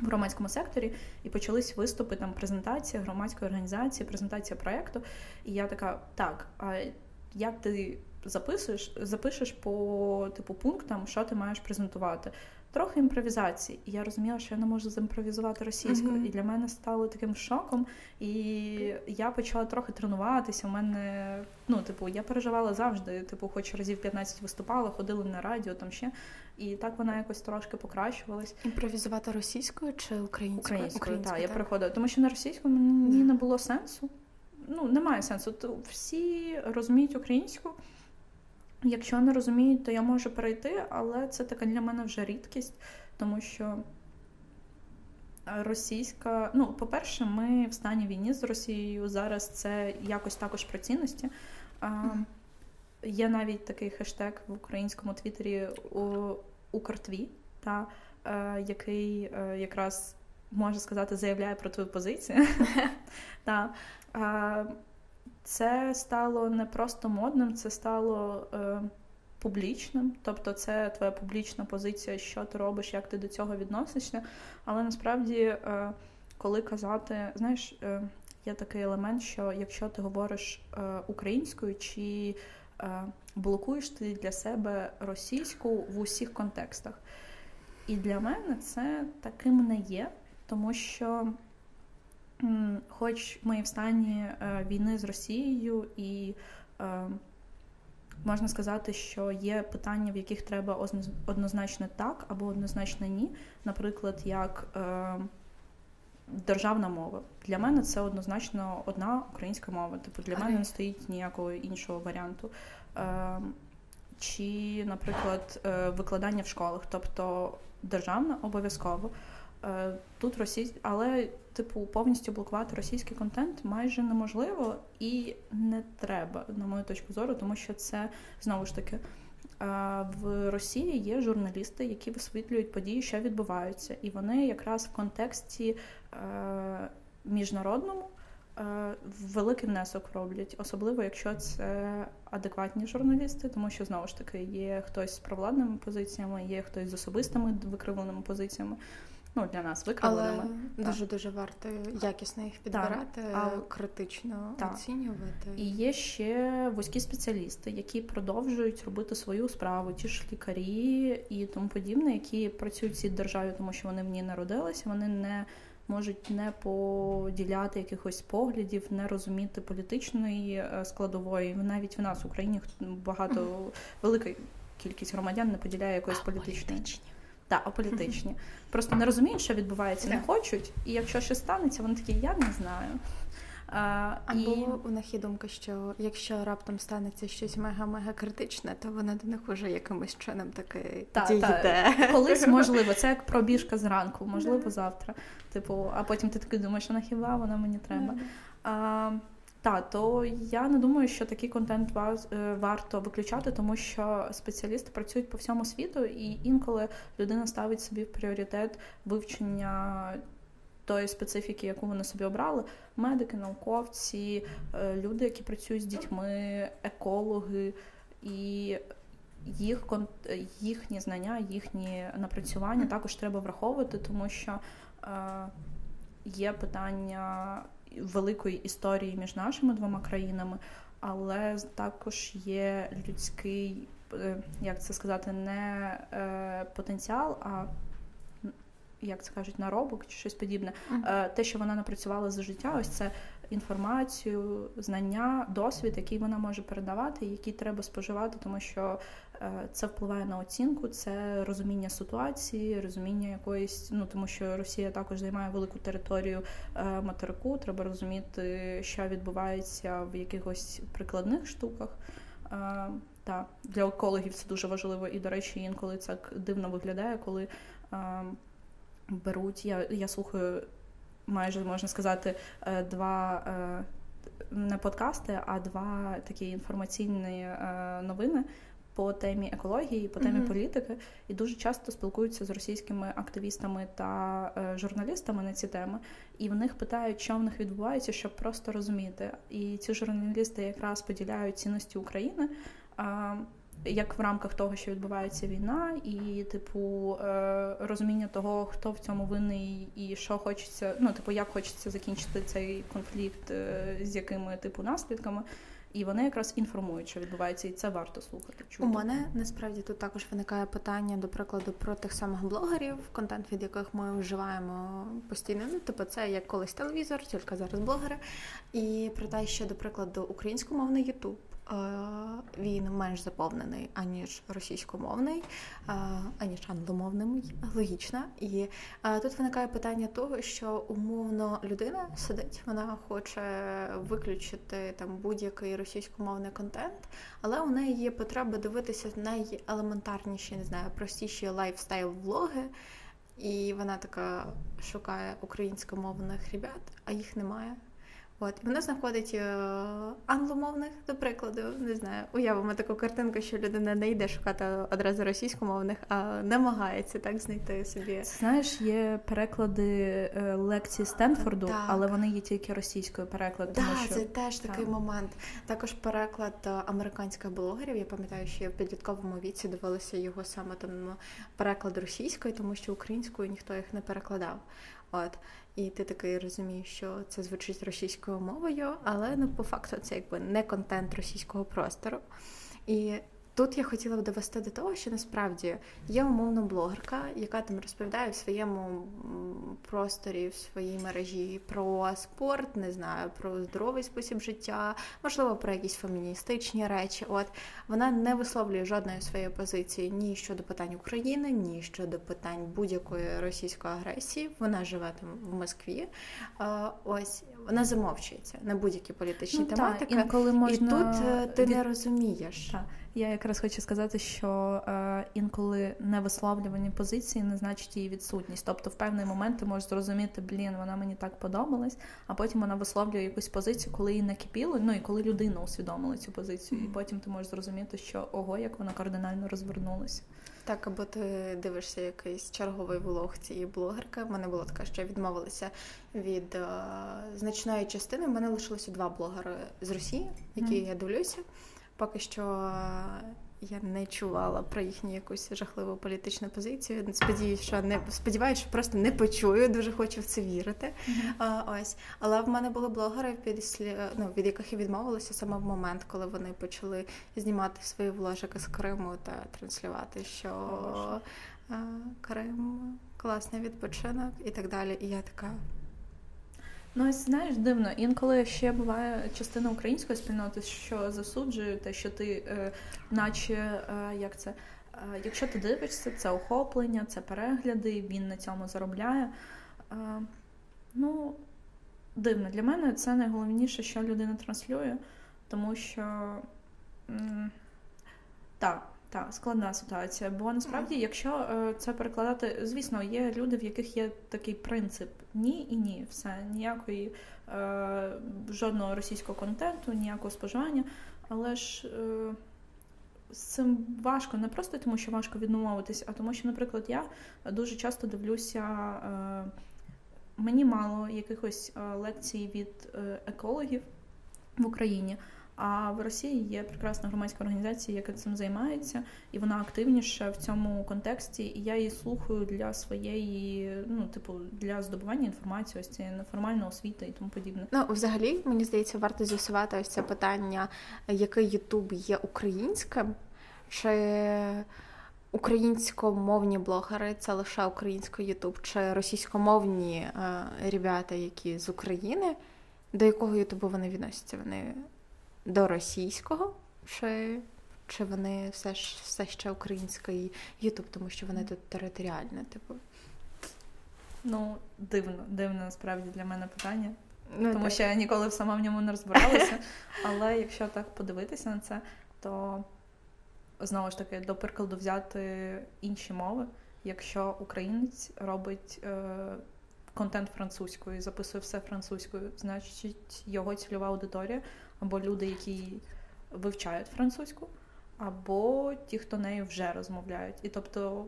[SPEAKER 1] в громадському секторі, і почались виступи, там презентація громадської організації, презентація проекту. І я така, так, а як ти записуєш, запишеш по типу пунктам, що ти маєш презентувати? Трохи імпровізації. І я розуміла, що я не можу зімпровізувати російською.
[SPEAKER 2] Мгм.
[SPEAKER 1] І для мене стало таким шоком. І я почала трохи тренуватися. У мене, ну, типу, я переживала завжди. Типу, хоч разів 15 виступала, ходила на радіо там ще. І так вона якось трошки покращувалась.
[SPEAKER 2] Імпровізувати російською чи українською?
[SPEAKER 1] Українською, так, я
[SPEAKER 2] так.
[SPEAKER 1] приходила. Тому що на російську мені не було сенсу. Ну, немає сенсу. То всі розуміють українську. Якщо не розуміють, то я можу перейти, але це така для мене вже рідкість, тому що російська, ну, по-перше, ми в стані війни з Росією. Зараз це якось також про цінності. Є навіть такий хештег в українському твіттері Укртві, та, е, який е, якраз можна сказати заявляє про твою позицію. Це стало не просто модним, це стало е, публічним. Тобто, це твоя публічна позиція, що ти робиш, як ти до цього відносишся. Але насправді, е, коли казати, знаєш, е, є такий елемент, що якщо ти говориш е, українською чи е, блокуєш ти для себе російську в усіх контекстах. І для мене це таким не є, тому що, хоч ми в стані е, війни з Росією, і е, можна сказати, що є питання, в яких треба озна- однозначно так або однозначно ні. Наприклад, як е, державна мова. Для мене це однозначно одна українська мова. Типу, для мене не стоїть ніякого іншого варіанту. Чи, наприклад, викладання в школах, тобто державна обов'язково. Е, Тут російсь... але, типу, повністю блокувати російський контент майже неможливо і не треба, на мою точку зору, тому що це знову ж таки. е, В Росії є журналісти, які висвітлюють події, що відбуваються, і вони якраз в контексті е, міжнародному великий внесок роблять, особливо якщо це адекватні журналісти, тому що знову ж таки є хтось з провладними позиціями, є хтось з особистими викривленими позиціями. Ну для нас
[SPEAKER 2] Але
[SPEAKER 1] викривленими. Так.
[SPEAKER 2] дуже дуже варто якісно їх підбирати,
[SPEAKER 1] А-
[SPEAKER 2] критично
[SPEAKER 1] Так.
[SPEAKER 2] оцінювати.
[SPEAKER 1] І є ще вузькі спеціалісти, які продовжують робити свою справу, ті ж лікарі і тому подібне, які працюють в цій державі, тому що вони в ній народилися, вони не можуть не поділяти якихось поглядів, не розуміти політичної е, складової. Навіть в нас в Україні багато велика кількість громадян не поділяє якоїсь політичної. Так, аполітичні. Просто не розуміють, що відбувається, не хочуть, і якщо щось станеться, вони такі, я не знаю. А,
[SPEAKER 2] Або
[SPEAKER 1] і...
[SPEAKER 2] у них є думка, що якщо раптом станеться щось мега-мега критичне, то вона до них уже якимось чином таки
[SPEAKER 1] Та,
[SPEAKER 2] дійде.
[SPEAKER 1] Колись можливо, це як пробіжка зранку, можливо, завтра. Типу, а потім ти такий думаєш, а на хіба вона мені треба. А, Так, то я не думаю, що такий контент е, варто виключати, тому що спеціалісти працюють по всьому світу, і інколи людина ставить собі в пріоритет вивчення тої специфіки, яку вони собі обрали. Медики, науковці, е, люди, які працюють з дітьми, екологи і. Їх їхні знання, їхні напрацювання також треба враховувати, тому що е, є питання великої історії між нашими двома країнами, але також є людський, е, як це сказати, не е, потенціал, а як це кажуть, наробок чи щось подібне. Mm-hmm. Те, що вона напрацювала за життя, ось це інформацію, знання, досвід, який вона може передавати, який треба споживати, тому що це впливає на оцінку, це розуміння ситуації, розуміння якоїсь, ну тому що Росія також займає велику територію е, материку. Треба розуміти, що відбувається в якихось прикладних штуках. Е, так, для екологів це дуже важливо, і, до речі, інколи це дивно виглядає, коли беруть. Я я слухаю майже можна сказати два не подкасти, а два такі інформаційні новини по темі екології, по темі mm-hmm. політики, і дуже часто спілкуються з російськими активістами та е, журналістами на ці теми, і в них питають, що в них відбувається, щоб просто розуміти. І ці журналісти якраз поділяють цінності України. Е, як в рамках того, що відбувається війна, і типу е, розуміння того, хто в цьому винний і що хочеться, ну типу, як хочеться закінчити цей конфлікт, е, з якими типу наслідками. І вони якраз інформують, що відбувається, і це варто слухати.
[SPEAKER 2] Чути. У мене насправді тут також виникає питання, до прикладу, про тих самих блогерів, контент від яких ми вживаємо постійно. Ну, типу, це як колись телевізор, тільки зараз блогери. І про те, що, до прикладу, українськомовний Ютуб він менш заповнений аніж російськомовний, аніж англомовний, логічно. І тут виникає питання того, що умовно людина сидить, вона хоче виключити там будь-який російськомовний контент, але у неї є потреба дивитися найелементарніші, не знаю, простіші лайфстайл-влоги. І вона така шукає українськомовних ребят, а їх немає. От вона знаходить е, англомовних, до прикладу, не знаю, уявимо таку картинку, що людина не йде шукати одразу російськомовних, а намагається так знайти собі.
[SPEAKER 1] Знаєш, є переклади е, лекцій Стенфорду, так. але вони є тільки російською переклад.
[SPEAKER 2] Так, що... це теж так. такий момент. Також переклад е, американських блогерів. Я пам'ятаю, що я в підлітковому віці дивилася його саме там переклад російською, тому що українською ніхто їх не перекладав. От і ти такий розумієш, що це звучить російською мовою, але ну по факту це якби не контент російського простору. І Тут я хотіла б довести до того, що насправді є умовна блогерка, яка там розповідає в своєму просторі, в своїй мережі про спорт, не знаю, про здоровий спосіб життя, можливо, про якісь феміністичні речі. От вона не висловлює жодної своєї позиції ні щодо питань України, ні щодо питань будь-якої російської агресії. Вона живе там в Москві. Ось вона замовчується на будь-які політичні ну, тематики.
[SPEAKER 1] Та, можна... І
[SPEAKER 2] тут е, ти не розумієш.
[SPEAKER 1] Так. Я якраз хочу сказати, що е, інколи невисловлювані позиції не значить її відсутність. Тобто, в певний момент ти можеш зрозуміти, блін, вона мені так подобалась, а потім вона висловлює якусь позицію, коли її накипіло, ну і коли людина усвідомила цю позицію, mm-hmm. і потім ти можеш зрозуміти, що ого, як вона кардинально розвернулася.
[SPEAKER 2] Так, або ти дивишся якийсь черговий влог цієї блогерки. В мене було таке, що я відмовилася від е, значної частини. У мене лишилося два блогери з Росії, які mm-hmm. я дивлюся. Поки що я не чувала про їхню якусь жахливу політичну позицію. Сподіваюся, що не сподіваюся, що просто не почую. Дуже хочу в це вірити. Mm-hmm. А, Ось, але в мене були блогери, після ну, від яких я відмовилася саме в момент, коли вони почали знімати свої вложики з Криму та транслювати, що oh, Крим класний відпочинок і так далі. І я така.
[SPEAKER 1] Ну, ось знаєш, дивно. Інколи ще буває частина української спільноти, що засуджує те, що ти, е, наче е, як це, е, якщо ти дивишся, це охоплення, це перегляди, він на цьому заробляє. Е, ну, дивно. Для мене це найголовніше, що людина транслює, тому що так, Так, складна ситуація. Бо насправді, якщо е, це перекладати, звісно, є люди, в яких є такий принцип ні і ні, все, ніякої е, жодного російського контенту, ніякого споживання. Але ж е, з цим важко не просто тому, що важко відмовитись, а тому, що, наприклад, я дуже часто дивлюся. Е, Мені мало якихось е, лекцій від е, екологів в Україні. А в Росії є прекрасна громадська організація, яка цим займається, і вона активніша в цьому контексті. І я її слухаю для своєї, ну типу, для здобування інформації, ось цієї неформальної освіти і тому подібне.
[SPEAKER 2] Ну, взагалі, мені здається, варто з'ясувати ось це питання, який Ютуб є українським, чи українськомовні блогери це лише український Ютуб, чи російськомовні е, ребята, які з України, до якого Ютубу вони відносяться? Вони до російського, чи чи вони все ж все ще український Ютуб, тому що вони тут територіальне, типу.
[SPEAKER 1] Ну, дивно, дивно насправді для мене питання.
[SPEAKER 2] Ну,
[SPEAKER 1] тому
[SPEAKER 2] так.
[SPEAKER 1] що я ніколи сама в ньому не розбиралася. Але якщо так подивитися на це, то знову ж таки, до прикладу, взяти інші мови. Якщо українець робить е, контент французькою записує все французькою, значить його цільова аудиторія або люди, які вивчають французьку, або ті, хто нею вже розмовляють. І тобто,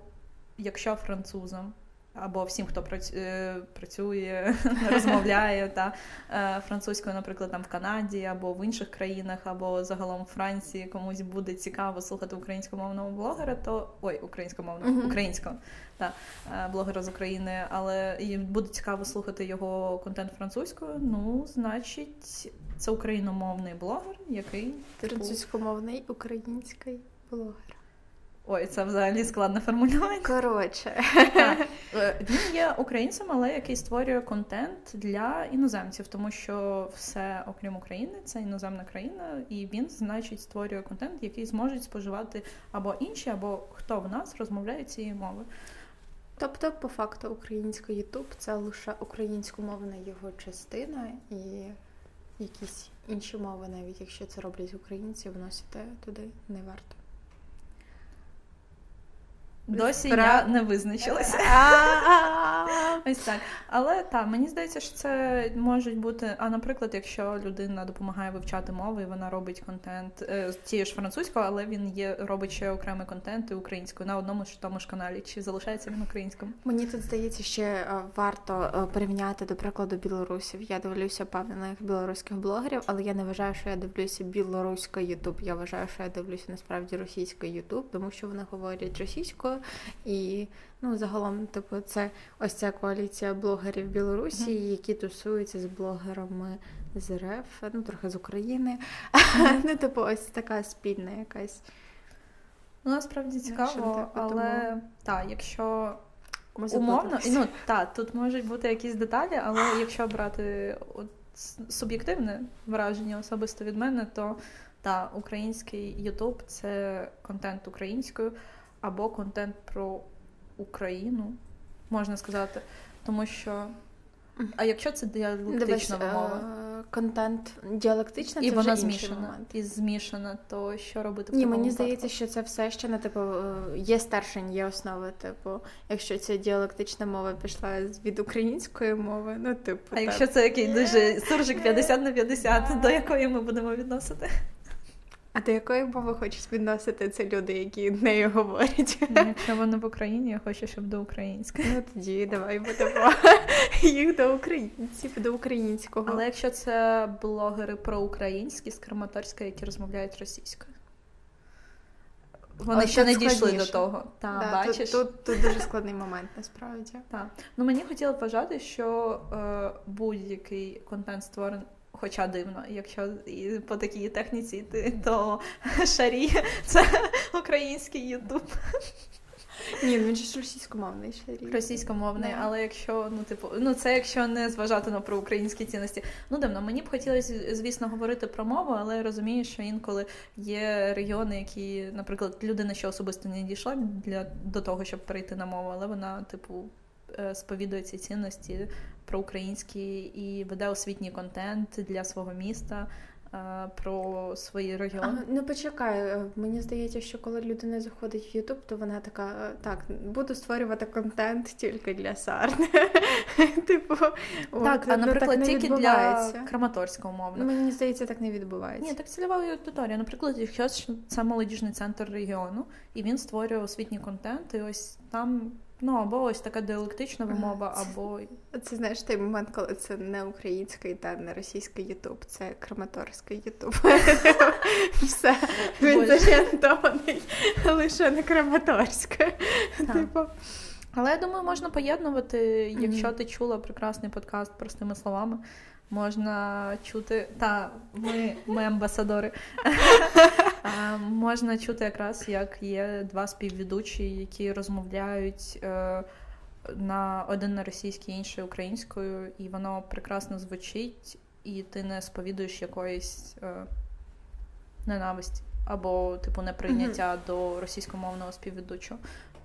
[SPEAKER 1] якщо французам або всім, хто е, працює, розмовляє та е, французькою, наприклад, там в Канаді або в інших країнах, або загалом в Франції комусь буде цікаво слухати українськомовного блогера, то ой, українськомовного, uh-huh. українського та е, блогера з України, але їм буде цікаво слухати його контент французькою. Ну, значить, це україномовний блогер, який
[SPEAKER 2] типу... французькомовний український блогер.
[SPEAKER 1] Ой, це взагалі складне формулювання.
[SPEAKER 2] Коротше,
[SPEAKER 1] так. Е, він є українцем, але який створює контент для іноземців, тому що все, окрім України, це іноземна країна, і він, значить, створює контент, який зможуть споживати або інші, або хто в нас розмовляє цією мовою.
[SPEAKER 2] Тобто, по факту, український Ютуб це лише українськомовна його частина, і якісь інші мови, навіть якщо це роблять українці, вносити туди не варто.
[SPEAKER 1] Досі Спра... я не визначилася. Ось так. Але так, мені здається, що це можуть бути. А наприклад, якщо людина допомагає вивчати мови, і вона робить контент е, тією ж французькою, але він є робить ще окремий контент і українською на одному ж тому ж каналі. Чи залишається він українським?
[SPEAKER 2] Мені тут здається, ще варто е, порівняти до прикладу білорусів. Я дивлюся певних білоруських блогерів, але я не вважаю, що я дивлюся білоруський Ютуб. Я вважаю, що я дивлюся насправді російський Ютуб, тому що вони говорять російською. І ну, загалом, типу, це ось ця коаліція блогерів Білорусі, mm-hmm. які тусуються з блогерами з РФ, ну трохи з України. Mm-hmm. Ну, типу, ось така спільна якась.
[SPEAKER 1] Ну, насправді цікаво, але так, якщо умовно, ну так, тут можуть бути якісь деталі, але якщо брати от, суб'єктивне враження особисто від мене, то та український Ютуб це контент українською або контент про Україну, можна сказати. Тому що. А якщо це діалектична Дивись, мова?
[SPEAKER 2] Е, контент діалектична,
[SPEAKER 1] і
[SPEAKER 2] це
[SPEAKER 1] вона
[SPEAKER 2] вже
[SPEAKER 1] змішана.
[SPEAKER 2] момент.
[SPEAKER 1] І змішана, то що робити в
[SPEAKER 2] Ні, мені
[SPEAKER 1] випадку?
[SPEAKER 2] здається, що це все ще не типу є старшень, є основи. Типу, якщо ця діалектична мова пішла від української мови, ну типу.
[SPEAKER 1] А так. якщо це який дуже суржик 50 на 50, до якої ми будемо відносити?
[SPEAKER 2] А до якої мови хочуть відносити це люди, які нею говорять?
[SPEAKER 1] Ну, якщо вони в Україні, я хочу, щоб до української.
[SPEAKER 2] Ну тоді давай будемо їх до українців, до українського.
[SPEAKER 1] Але якщо це блогери проукраїнські з Краматорська, які розмовляють російською. Вони О, ще не дійшли до того.
[SPEAKER 2] Та, да, бачиш? Тут, тут тут, дуже складний момент, насправді.
[SPEAKER 1] Так. Ну мені хотіло б вважати, що е, будь-який контент створений Хоча дивно, якщо по такій техніці йти, то шарі це український Ютуб.
[SPEAKER 2] Ні, ну він ж російськомовний шарі.
[SPEAKER 1] Російськомовний, yeah. але якщо, ну, типу, ну це якщо не зважати на про українські цінності. Ну дивно, мені б хотілося, звісно, говорити про мову, але я розумію, що інколи є регіони, які, наприклад, людина ще особисто не дійшла для до того, щоб перейти на мову, але вона, типу, сповідує ці цінності про українські і веде освітній контент для свого міста. про свої регіони.
[SPEAKER 2] Ну почекай, е, мені здається, що коли людина заходить в Ютуб, то вона така: е, так, буду створювати контент тільки для Сарни. Типу,
[SPEAKER 1] так, а наприклад, тільки для Краматорського мовно.
[SPEAKER 2] Ну, мені здається, так не відбувається.
[SPEAKER 1] Ні, так цільова аудиторія. Наприклад, якщо це молодіжний центр регіону, і він створює освітній контент, і ось там. Ну, або ось така діалектична вимова, або.
[SPEAKER 2] Це знаєш той момент, коли це не український та не російський Ютуб, це Краматорський Ютуб. Все, він зорієнтований лише на Краматорське. Типу.
[SPEAKER 1] Але я думаю, можна поєднувати, якщо ти чула прекрасний подкаст простими словами. Можна чути, та ми ми амбасадори. Можна чути якраз, як є два співведучі, які розмовляють е, на один на російській, інший українською, і воно прекрасно звучить, і ти не сповідуєш якоїсь е, ненависті або типу неприйняття до російськомовного співведучого.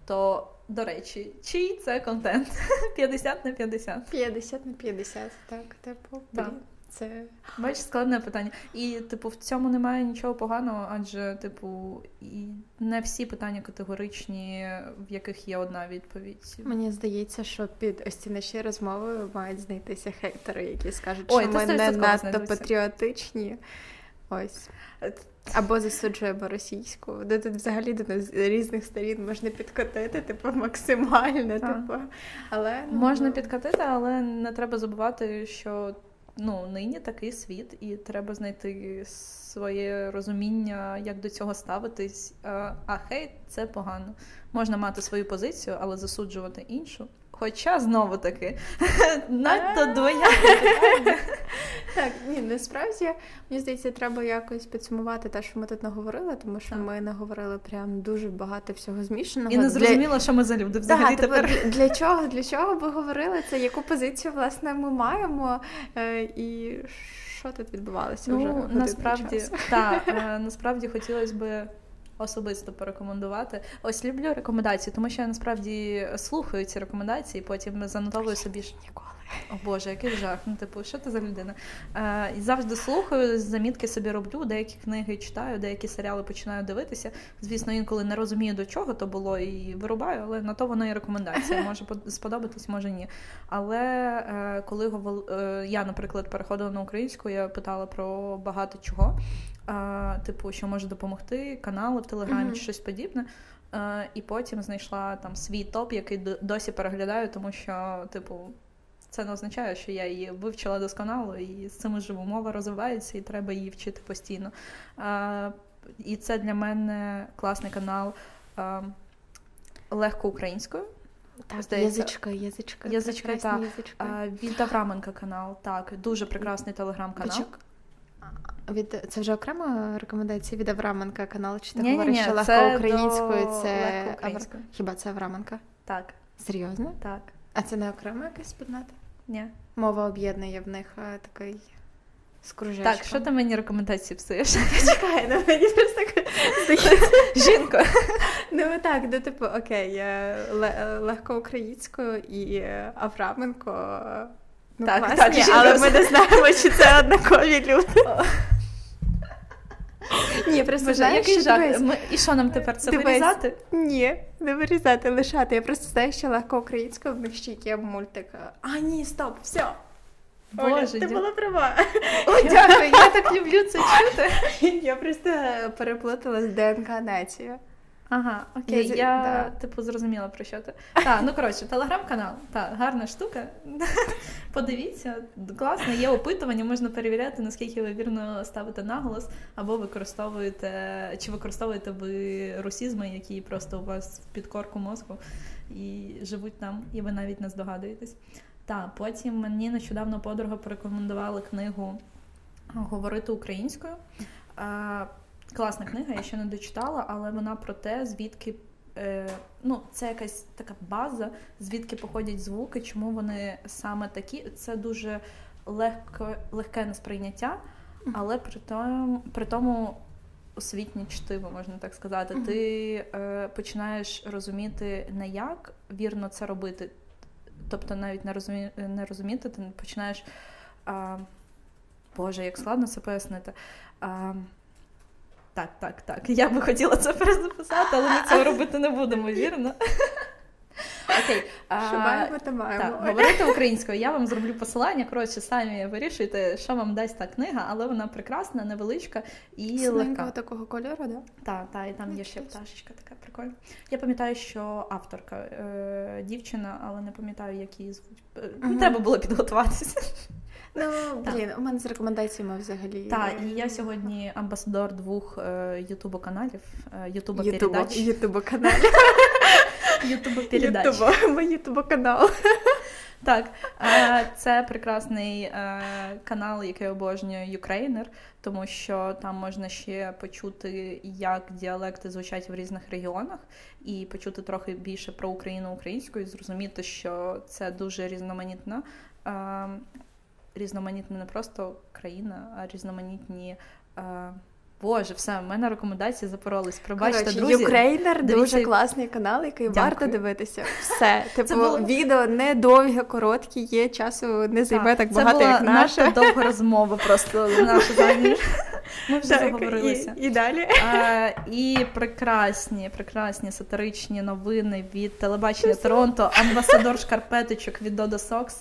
[SPEAKER 1] То, до речі, чий це контент? 50 на 50?
[SPEAKER 2] 50 на 50, так, типу. Так. Це
[SPEAKER 1] бачиш складне питання. І, типу, в цьому немає нічого поганого, адже, типу, і не всі питання категоричні, в яких є одна відповідь.
[SPEAKER 2] Мені здається, що під ось ці наші розмови мають знайтися хейтери, які скажуть, Ой, що ми не надто патріотичні. Ось. Або засуджуємо російську, де тут взагалі до нас з різних сторін можна підкотити, типу, максимально. Типу. Але
[SPEAKER 1] ну, Можна ну. підкотити, але не треба забувати, що ну, нині такий світ, і треба знайти своє розуміння, як до цього ставитись. А хейт це погано. Можна мати свою позицію, але засуджувати іншу. Хоча знову таки надто
[SPEAKER 2] Так, ні, насправді мені здається, треба якось підсумувати те, що ми тут наговорили, тому що ми наговорили прям дуже багато всього змішаного.
[SPEAKER 1] І не зрозуміло, що ми за люди взагалі
[SPEAKER 2] типу, тепер. Для чого Для чого ви говорили це? Яку позицію власне ми маємо? Е, і що тут відбувалося?
[SPEAKER 1] Ну, вже насправді так, е, насправді хотілося би особисто порекомендувати. Ось люблю рекомендації, тому що я насправді слухаю ці рекомендації, потім занотовую собі ж
[SPEAKER 2] ніколи.
[SPEAKER 1] О Боже, який жах. Ну, типу, що ти за людина? Е, І завжди слухаю, замітки собі роблю, деякі книги читаю, деякі серіали починаю дивитися. Звісно, інколи не розумію, до чого то було, і вирубаю, але на то воно і рекомендація. Може сподобатись, може ні. Але е, коли е, я, наприклад, переходила на українську, я питала про багато чого а, типу, що може допомогти, канали в Телеграмі mm-hmm. чи щось подібне. А, і потім знайшла там свій топ, який досі переглядаю, тому що, типу, це не означає, що я її вивчила досконало, і з цим живу мова розвивається, і треба її вчити постійно. А, І це для мене класний канал а, легко українською.
[SPEAKER 2] Так, здається. Язичка, язичка.
[SPEAKER 1] Язичка, так. Від Авраменка канал, так, дуже прекрасний телеграм-канал.
[SPEAKER 2] Від це вже окрема рекомендація від Авраменка канал, чи ти
[SPEAKER 1] ні,
[SPEAKER 2] говориш,
[SPEAKER 1] ні,
[SPEAKER 2] що
[SPEAKER 1] легко
[SPEAKER 2] українською
[SPEAKER 1] це
[SPEAKER 2] Авр... Хіба це Авраменка?
[SPEAKER 1] Так.
[SPEAKER 2] Серйозно?
[SPEAKER 1] Так.
[SPEAKER 2] А це не окрема якась спільнота?
[SPEAKER 1] Ні.
[SPEAKER 2] Мова об'єднує в них а, такий з
[SPEAKER 1] Так, що ти мені рекомендації псуєш?
[SPEAKER 2] Чекай, ну мені просто
[SPEAKER 1] Жінка.
[SPEAKER 2] Ну так, ну типу, окей, легко українською і Авраменко. Ну, так, класні, так, але ми не знаємо, чи це однакові люди. Ні, просто знаєш,
[SPEAKER 1] який жах. Ми... І що нам тепер це вирізати?
[SPEAKER 2] Ні, не вирізати, лишати. Я просто знаю, що легко українською в них ще є мультик. А, ні, стоп, все. Боже, Оля, ти дя... була права.
[SPEAKER 1] О, дякую, я так люблю це чути.
[SPEAKER 2] Я просто переплутала з ДНК націю.
[SPEAKER 1] Ага, окей, я, я да. типу зрозуміла про що ти. Так, ну коротше, телеграм-канал. Так, гарна штука. Подивіться, класно, є опитування, можна перевіряти, наскільки ви вірно ставите наголос, або використовуєте, чи використовуєте ви русізми, які просто у вас в підкорку мозку і живуть там, і ви навіть не здогадуєтесь. Так, потім мені нещодавно подруга порекомендувала книгу Говорити українською. Класна книга, я ще не дочитала, але вона про те, звідки е, ну, це якась така база, звідки походять звуки, чому вони саме такі. Це дуже легко, легке несприйняття, але при тому, при тому освітнє чтиво, можна так сказати. Mm-hmm. Ти е, починаєш розуміти не як вірно це робити, тобто навіть не розумі, не розуміти, ти починаєш. Е, Боже, як складно це пояснити. А, Так, так, так. Я би хотіла це перезаписати, але ми цього робити не будемо, вірно?
[SPEAKER 2] Окей, Що маємо, то маємо.
[SPEAKER 1] Так, говорити українською. Я вам зроблю посилання. Коротше, самі вирішуйте, що вам дасть та книга, але вона прекрасна, невеличка і легка.
[SPEAKER 2] такого кольору, да?
[SPEAKER 1] Так, так, і там є ще пташечка така прикольна. Я пам'ятаю, що авторка е, дівчина, але не пам'ятаю, як її звуть. Uh-huh. Треба було підготуватися.
[SPEAKER 2] Ну, блін, у мене з рекомендаціями взагалі.
[SPEAKER 1] Так, і я сьогодні амбасадор двох е, ютубо каналів, е, ютубо передач.
[SPEAKER 2] Ютубо каналів. Ютуб-канал.
[SPEAKER 1] Так, це прекрасний канал, який обожнює Ukraїner, тому що там можна ще почути, як діалекти звучать в різних регіонах, і почути трохи більше про Україну українською, і зрозуміти, що це дуже різноманітно. Різноманітна не просто країна, а різноманітні Боже, все, в мене рекомендації запоролись. Пробачте,
[SPEAKER 2] Короче,
[SPEAKER 1] друзі.
[SPEAKER 2] Ukraїner дуже класний канал, який
[SPEAKER 1] Дякую.
[SPEAKER 2] варто дивитися. Все. Типу,
[SPEAKER 1] було...
[SPEAKER 2] відео не довге, короткі, є часу не займе так,
[SPEAKER 1] так
[SPEAKER 2] багато,
[SPEAKER 1] була
[SPEAKER 2] як наше.
[SPEAKER 1] Це довга розмова просто наша заміж. Ми вже
[SPEAKER 2] так,
[SPEAKER 1] заговорилися.
[SPEAKER 2] І, і далі.
[SPEAKER 1] А, І прекрасні, прекрасні сатиричні новини від телебачення Торонто, амбасадор шкарпеточок від Dodo Socks.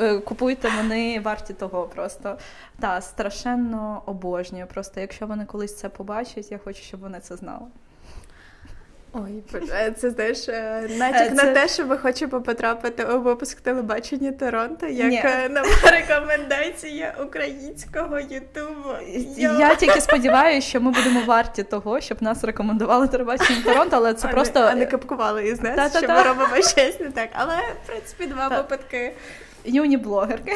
[SPEAKER 1] Е, купуйте, вони варті того просто. Та, страшенно обожнюю. Просто якщо вони колись це побачать, я хочу, щоб вони це знали.
[SPEAKER 2] Ой, е, це знаєш, е, натяк це... на те, що ми хочемо потрапити у випуск телебачення Торонто, як Ні. нова рекомендація українського Ютубу.
[SPEAKER 1] Я тільки сподіваюся, що ми будемо варті того, щоб нас рекомендували телебачення Торонто, але це
[SPEAKER 2] а
[SPEAKER 1] просто
[SPEAKER 2] не, а не капкували із нас, Та-та-та. що ми робимо щось не так. Але в принципі два випадки
[SPEAKER 1] юні блогерки.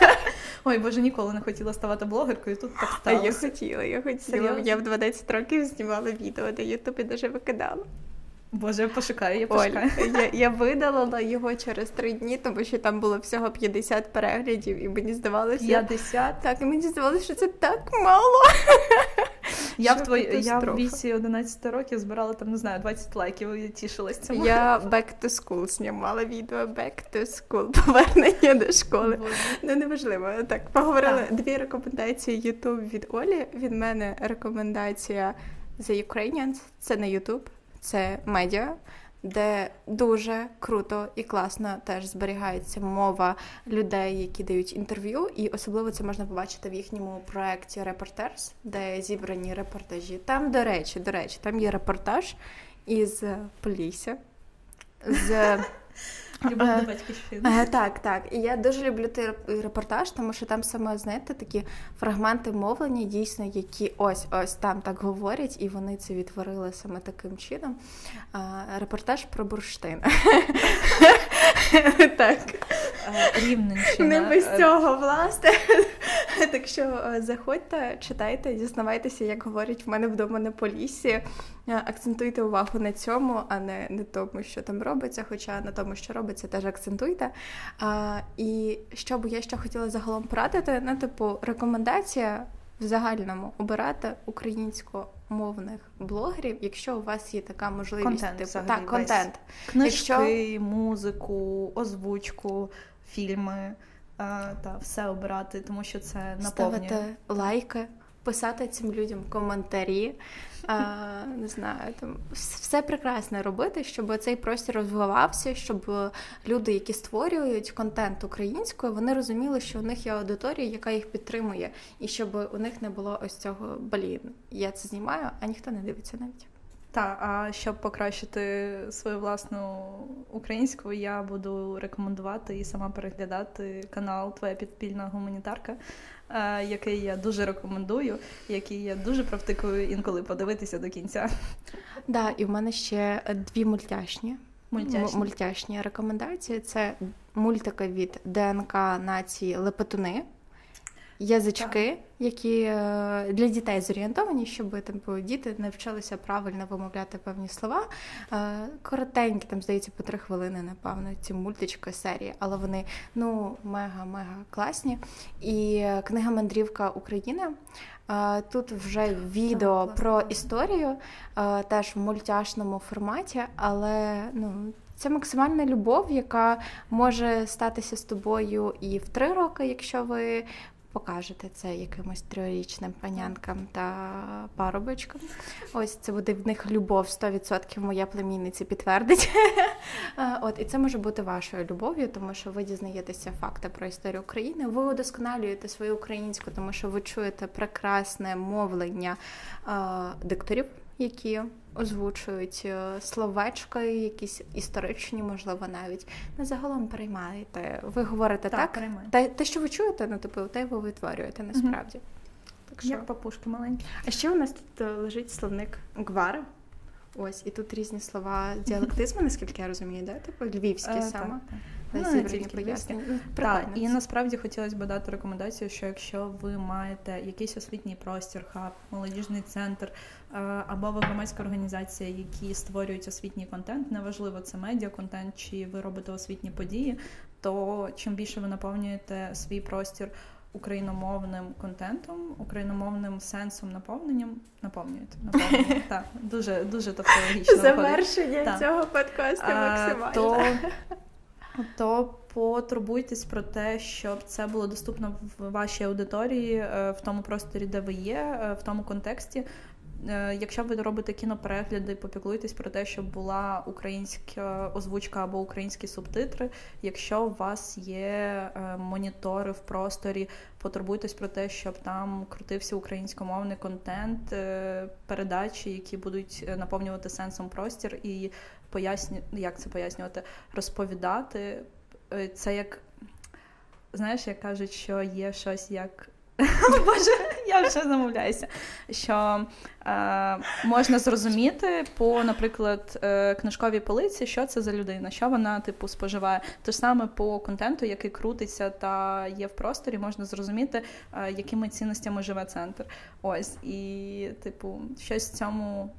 [SPEAKER 1] Ой, боже, ніколи не хотіла ставати блогеркою. Тут так сталося.
[SPEAKER 2] А я хотіла, я хотіла. Я в 12 років знімала відео, де Ютубі дуже викидала.
[SPEAKER 1] Боже, я пошукаю, я пошукаю.
[SPEAKER 2] Оль, я я видалила його через три дні, тому що там було всього 50 переглядів, і мені здавалося.
[SPEAKER 1] 50?
[SPEAKER 2] Так, і мені здавалося, що це так мало.
[SPEAKER 1] Я в твої я в віці 11 років збирала там, не знаю, 20 лайків і тішилась цьому.
[SPEAKER 2] Я back to school знімала відео back to school, повернення до школи. Ну неважливо. Так, поговорили так. дві рекомендації YouTube від Олі. Від мене рекомендація The Ukrainians, це не YouTube це медіа, де дуже круто і класно теж зберігається мова людей, які дають інтерв'ю, і особливо це можна побачити в їхньому проєкті Репортерс, де зібрані репортажі. Там, до речі, до речі, там є репортаж із Полісся. з
[SPEAKER 1] Любов до батьківщини.
[SPEAKER 2] Так, так. І я дуже люблю той репортаж, тому що там саме, знаєте, такі фрагменти мовлення, дійсно, які ось ось там так говорять, і вони це відтворили саме таким чином. Репортаж про бурштин.
[SPEAKER 1] Так. Рівненщина.
[SPEAKER 2] Не без цього, власне. Так що е, заходьте, читайте, дізнавайтеся, як говорять в мене вдома на полісі. Е, акцентуйте увагу на цьому, а не на тому, що там робиться. Хоча на тому, що робиться, теж акцентуйте. А, І що би я ще хотіла загалом порадити, ну, типу, рекомендація в загальному обирати українськомовних блогерів, якщо у вас є така можливість,
[SPEAKER 1] контент,
[SPEAKER 2] типу
[SPEAKER 1] взагалі,
[SPEAKER 2] так, контент.
[SPEAKER 1] Книжки, якщо... музику, озвучку, фільми та все обирати, тому що це наповнює.
[SPEAKER 2] Ставити лайки, писати цим людям коментарі. А, Не знаю, там все прекрасне робити, щоб цей простір розвивався, щоб люди, які створюють контент українською, вони розуміли, що у них є аудиторія, яка їх підтримує, і щоб у них не було ось цього блін. Я це знімаю, а ніхто не дивиться навіть.
[SPEAKER 1] Так, а щоб покращити свою власну українську, я буду рекомендувати і сама переглядати канал Твоя підпільна гуманітарка, е, який я дуже рекомендую, який я дуже провтикую інколи подивитися до кінця.
[SPEAKER 2] Да, і в мене ще дві мультяшні.
[SPEAKER 1] Мультяшні.
[SPEAKER 2] мультяшні рекомендації. Це мультики від ДНК нації Лепетуни язички, так. які е, для дітей зорієнтовані, щоб типу, діти навчилися правильно вимовляти певні слова. Е, коротенькі, там здається, по три хвилини, напевно, ці мультички серії, але вони ну мега-мега класні. І книга Мандрівка України. Е, тут вже відео так, про історію, теж в мультяшному форматі, але ну. Це максимальна любов, яка може статися з тобою і в три роки, якщо ви покажете це якимось трьохрічним панянкам та парубочкам. Ось це буде в них любов 100% моя племінниця підтвердить. От і це може бути вашою любов'ю, тому що ви дізнаєтеся факти про історію України. Ви удосконалюєте свою українську, тому що ви чуєте прекрасне мовлення дикторів, які озвучують е, словечка, якісь історичні, можливо, навіть не загалом переймаєте. Ви говорите так, так? Те, те, що ви чуєте, ну типу, те ви витворюєте насправді. Угу.
[SPEAKER 1] Так що... Як папушки маленькі.
[SPEAKER 2] А ще у нас тут е, лежить словник гвари. Ось, і тут різні слова діалектизму, наскільки я розумію, да? Типу львівські е, саме. Так, так.
[SPEAKER 1] Ну, зібрані пояснення. Так, і насправді хотілося б дати рекомендацію, що якщо ви маєте якийсь освітній простір, хаб, молодіжний центр е, або ви громадська організація, які створюють освітній контент, неважливо це медіа-контент, чи ви робите освітні події, то чим більше ви наповнюєте свій простір. Україномовним контентом, україномовним сенсом наповненням наповнюєте. наповнюєте. Так, дуже дуже тавтологічно.
[SPEAKER 2] Завершення цього подкасту максимально.
[SPEAKER 1] То то потурбуйтесь про те, щоб це було доступно в вашій аудиторії, е, в тому просторі, де ви є, е, в тому контексті. Е, якщо ви робите кіноперегляди, попіклуйтесь про те, щоб була українська озвучка або українські субтитри. Якщо у вас є монітори в просторі, потурбуйтесь про те, щоб там крутився українськомовний контент, передачі, які будуть наповнювати сенсом простір і поясню, як це пояснювати, розповідати. Е, це як, знаєш, як кажуть, що є щось як. Боже, я вже замовляюся. Що е, можна зрозуміти по, наприклад, е, книжковій полиці, що це за людина, що вона, типу, споживає. Те ж саме по контенту, який крутиться та є в просторі, можна зрозуміти, е, якими цінностями живе центр. Ось. І, типу, щось в цьому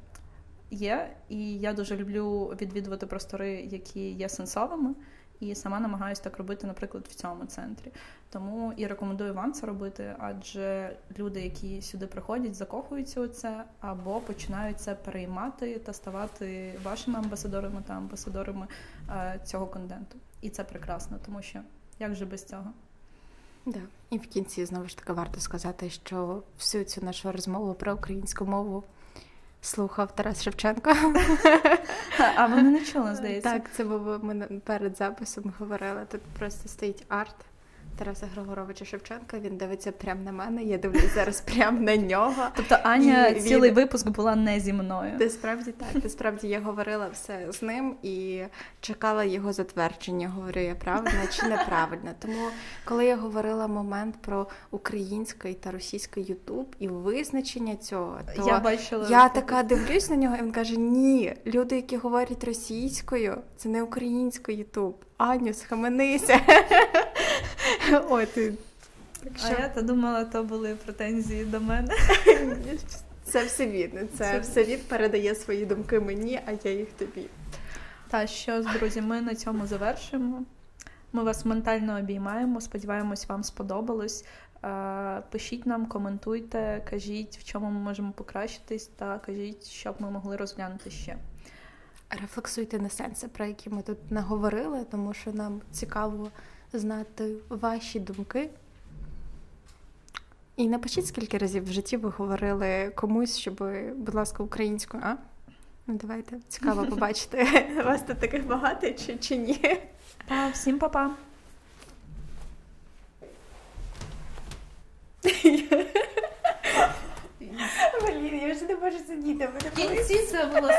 [SPEAKER 1] є, і я дуже люблю відвідувати простори, які є сенсовими. І сама намагаюся так робити, наприклад, в цьому центрі. Тому і рекомендую вам це робити, адже люди, які сюди приходять, закохуються у це або починають це переймати та ставати вашими амбасадорами та амбасадорами е, цього контенту. І це прекрасно, тому що як же без цього?
[SPEAKER 2] Да. І в кінці знову ж таки варто сказати, що всю цю нашу розмову про українську мову слухав Тарас Шевченко.
[SPEAKER 1] А вони не чули, здається.
[SPEAKER 2] Так, це було ми перед записом говорили. Тут просто стоїть арт. Тараса Григоровича Шевченка. Він дивиться прямо на мене. Я дивлюсь зараз прямо на нього.
[SPEAKER 1] Тобто Аня і цілий він... випуск була не зі мною.
[SPEAKER 2] Ти справді так. Ти справді я говорила все з ним і чекала його затвердження. Говорю, я правильно чи неправильно. Тому коли я говорила момент про український та російський Ютуб і визначення цього, то
[SPEAKER 1] я бачила
[SPEAKER 2] я така дивлюсь на нього, і він каже: Ні, люди, які говорять російською, це не український Ютуб. Аню, схаменися.
[SPEAKER 1] Ой, ти. А я то думала, то були претензії до мене.
[SPEAKER 2] Це все він. Це, це все він передає свої думки мені, а я їх тобі.
[SPEAKER 1] Та що ж, друзі, ми на цьому завершимо. Ми вас ментально обіймаємо. Сподіваємось, вам сподобалось. Пишіть нам, коментуйте, кажіть, в чому ми можемо покращитись, та кажіть, що б ми могли розглянути ще.
[SPEAKER 2] Рефлексуйте на сенси, про які ми тут наговорили, тому що нам цікаво знати ваші думки. І напишіть, скільки разів в житті ви говорили комусь, щоб, будь ласка, українською, а? Ну, давайте цікаво побачити, вас тут таких багато чи, чи ні.
[SPEAKER 1] Та, всім па-па.
[SPEAKER 2] Блін, я вже не можу сидіти.
[SPEAKER 1] В кінці це було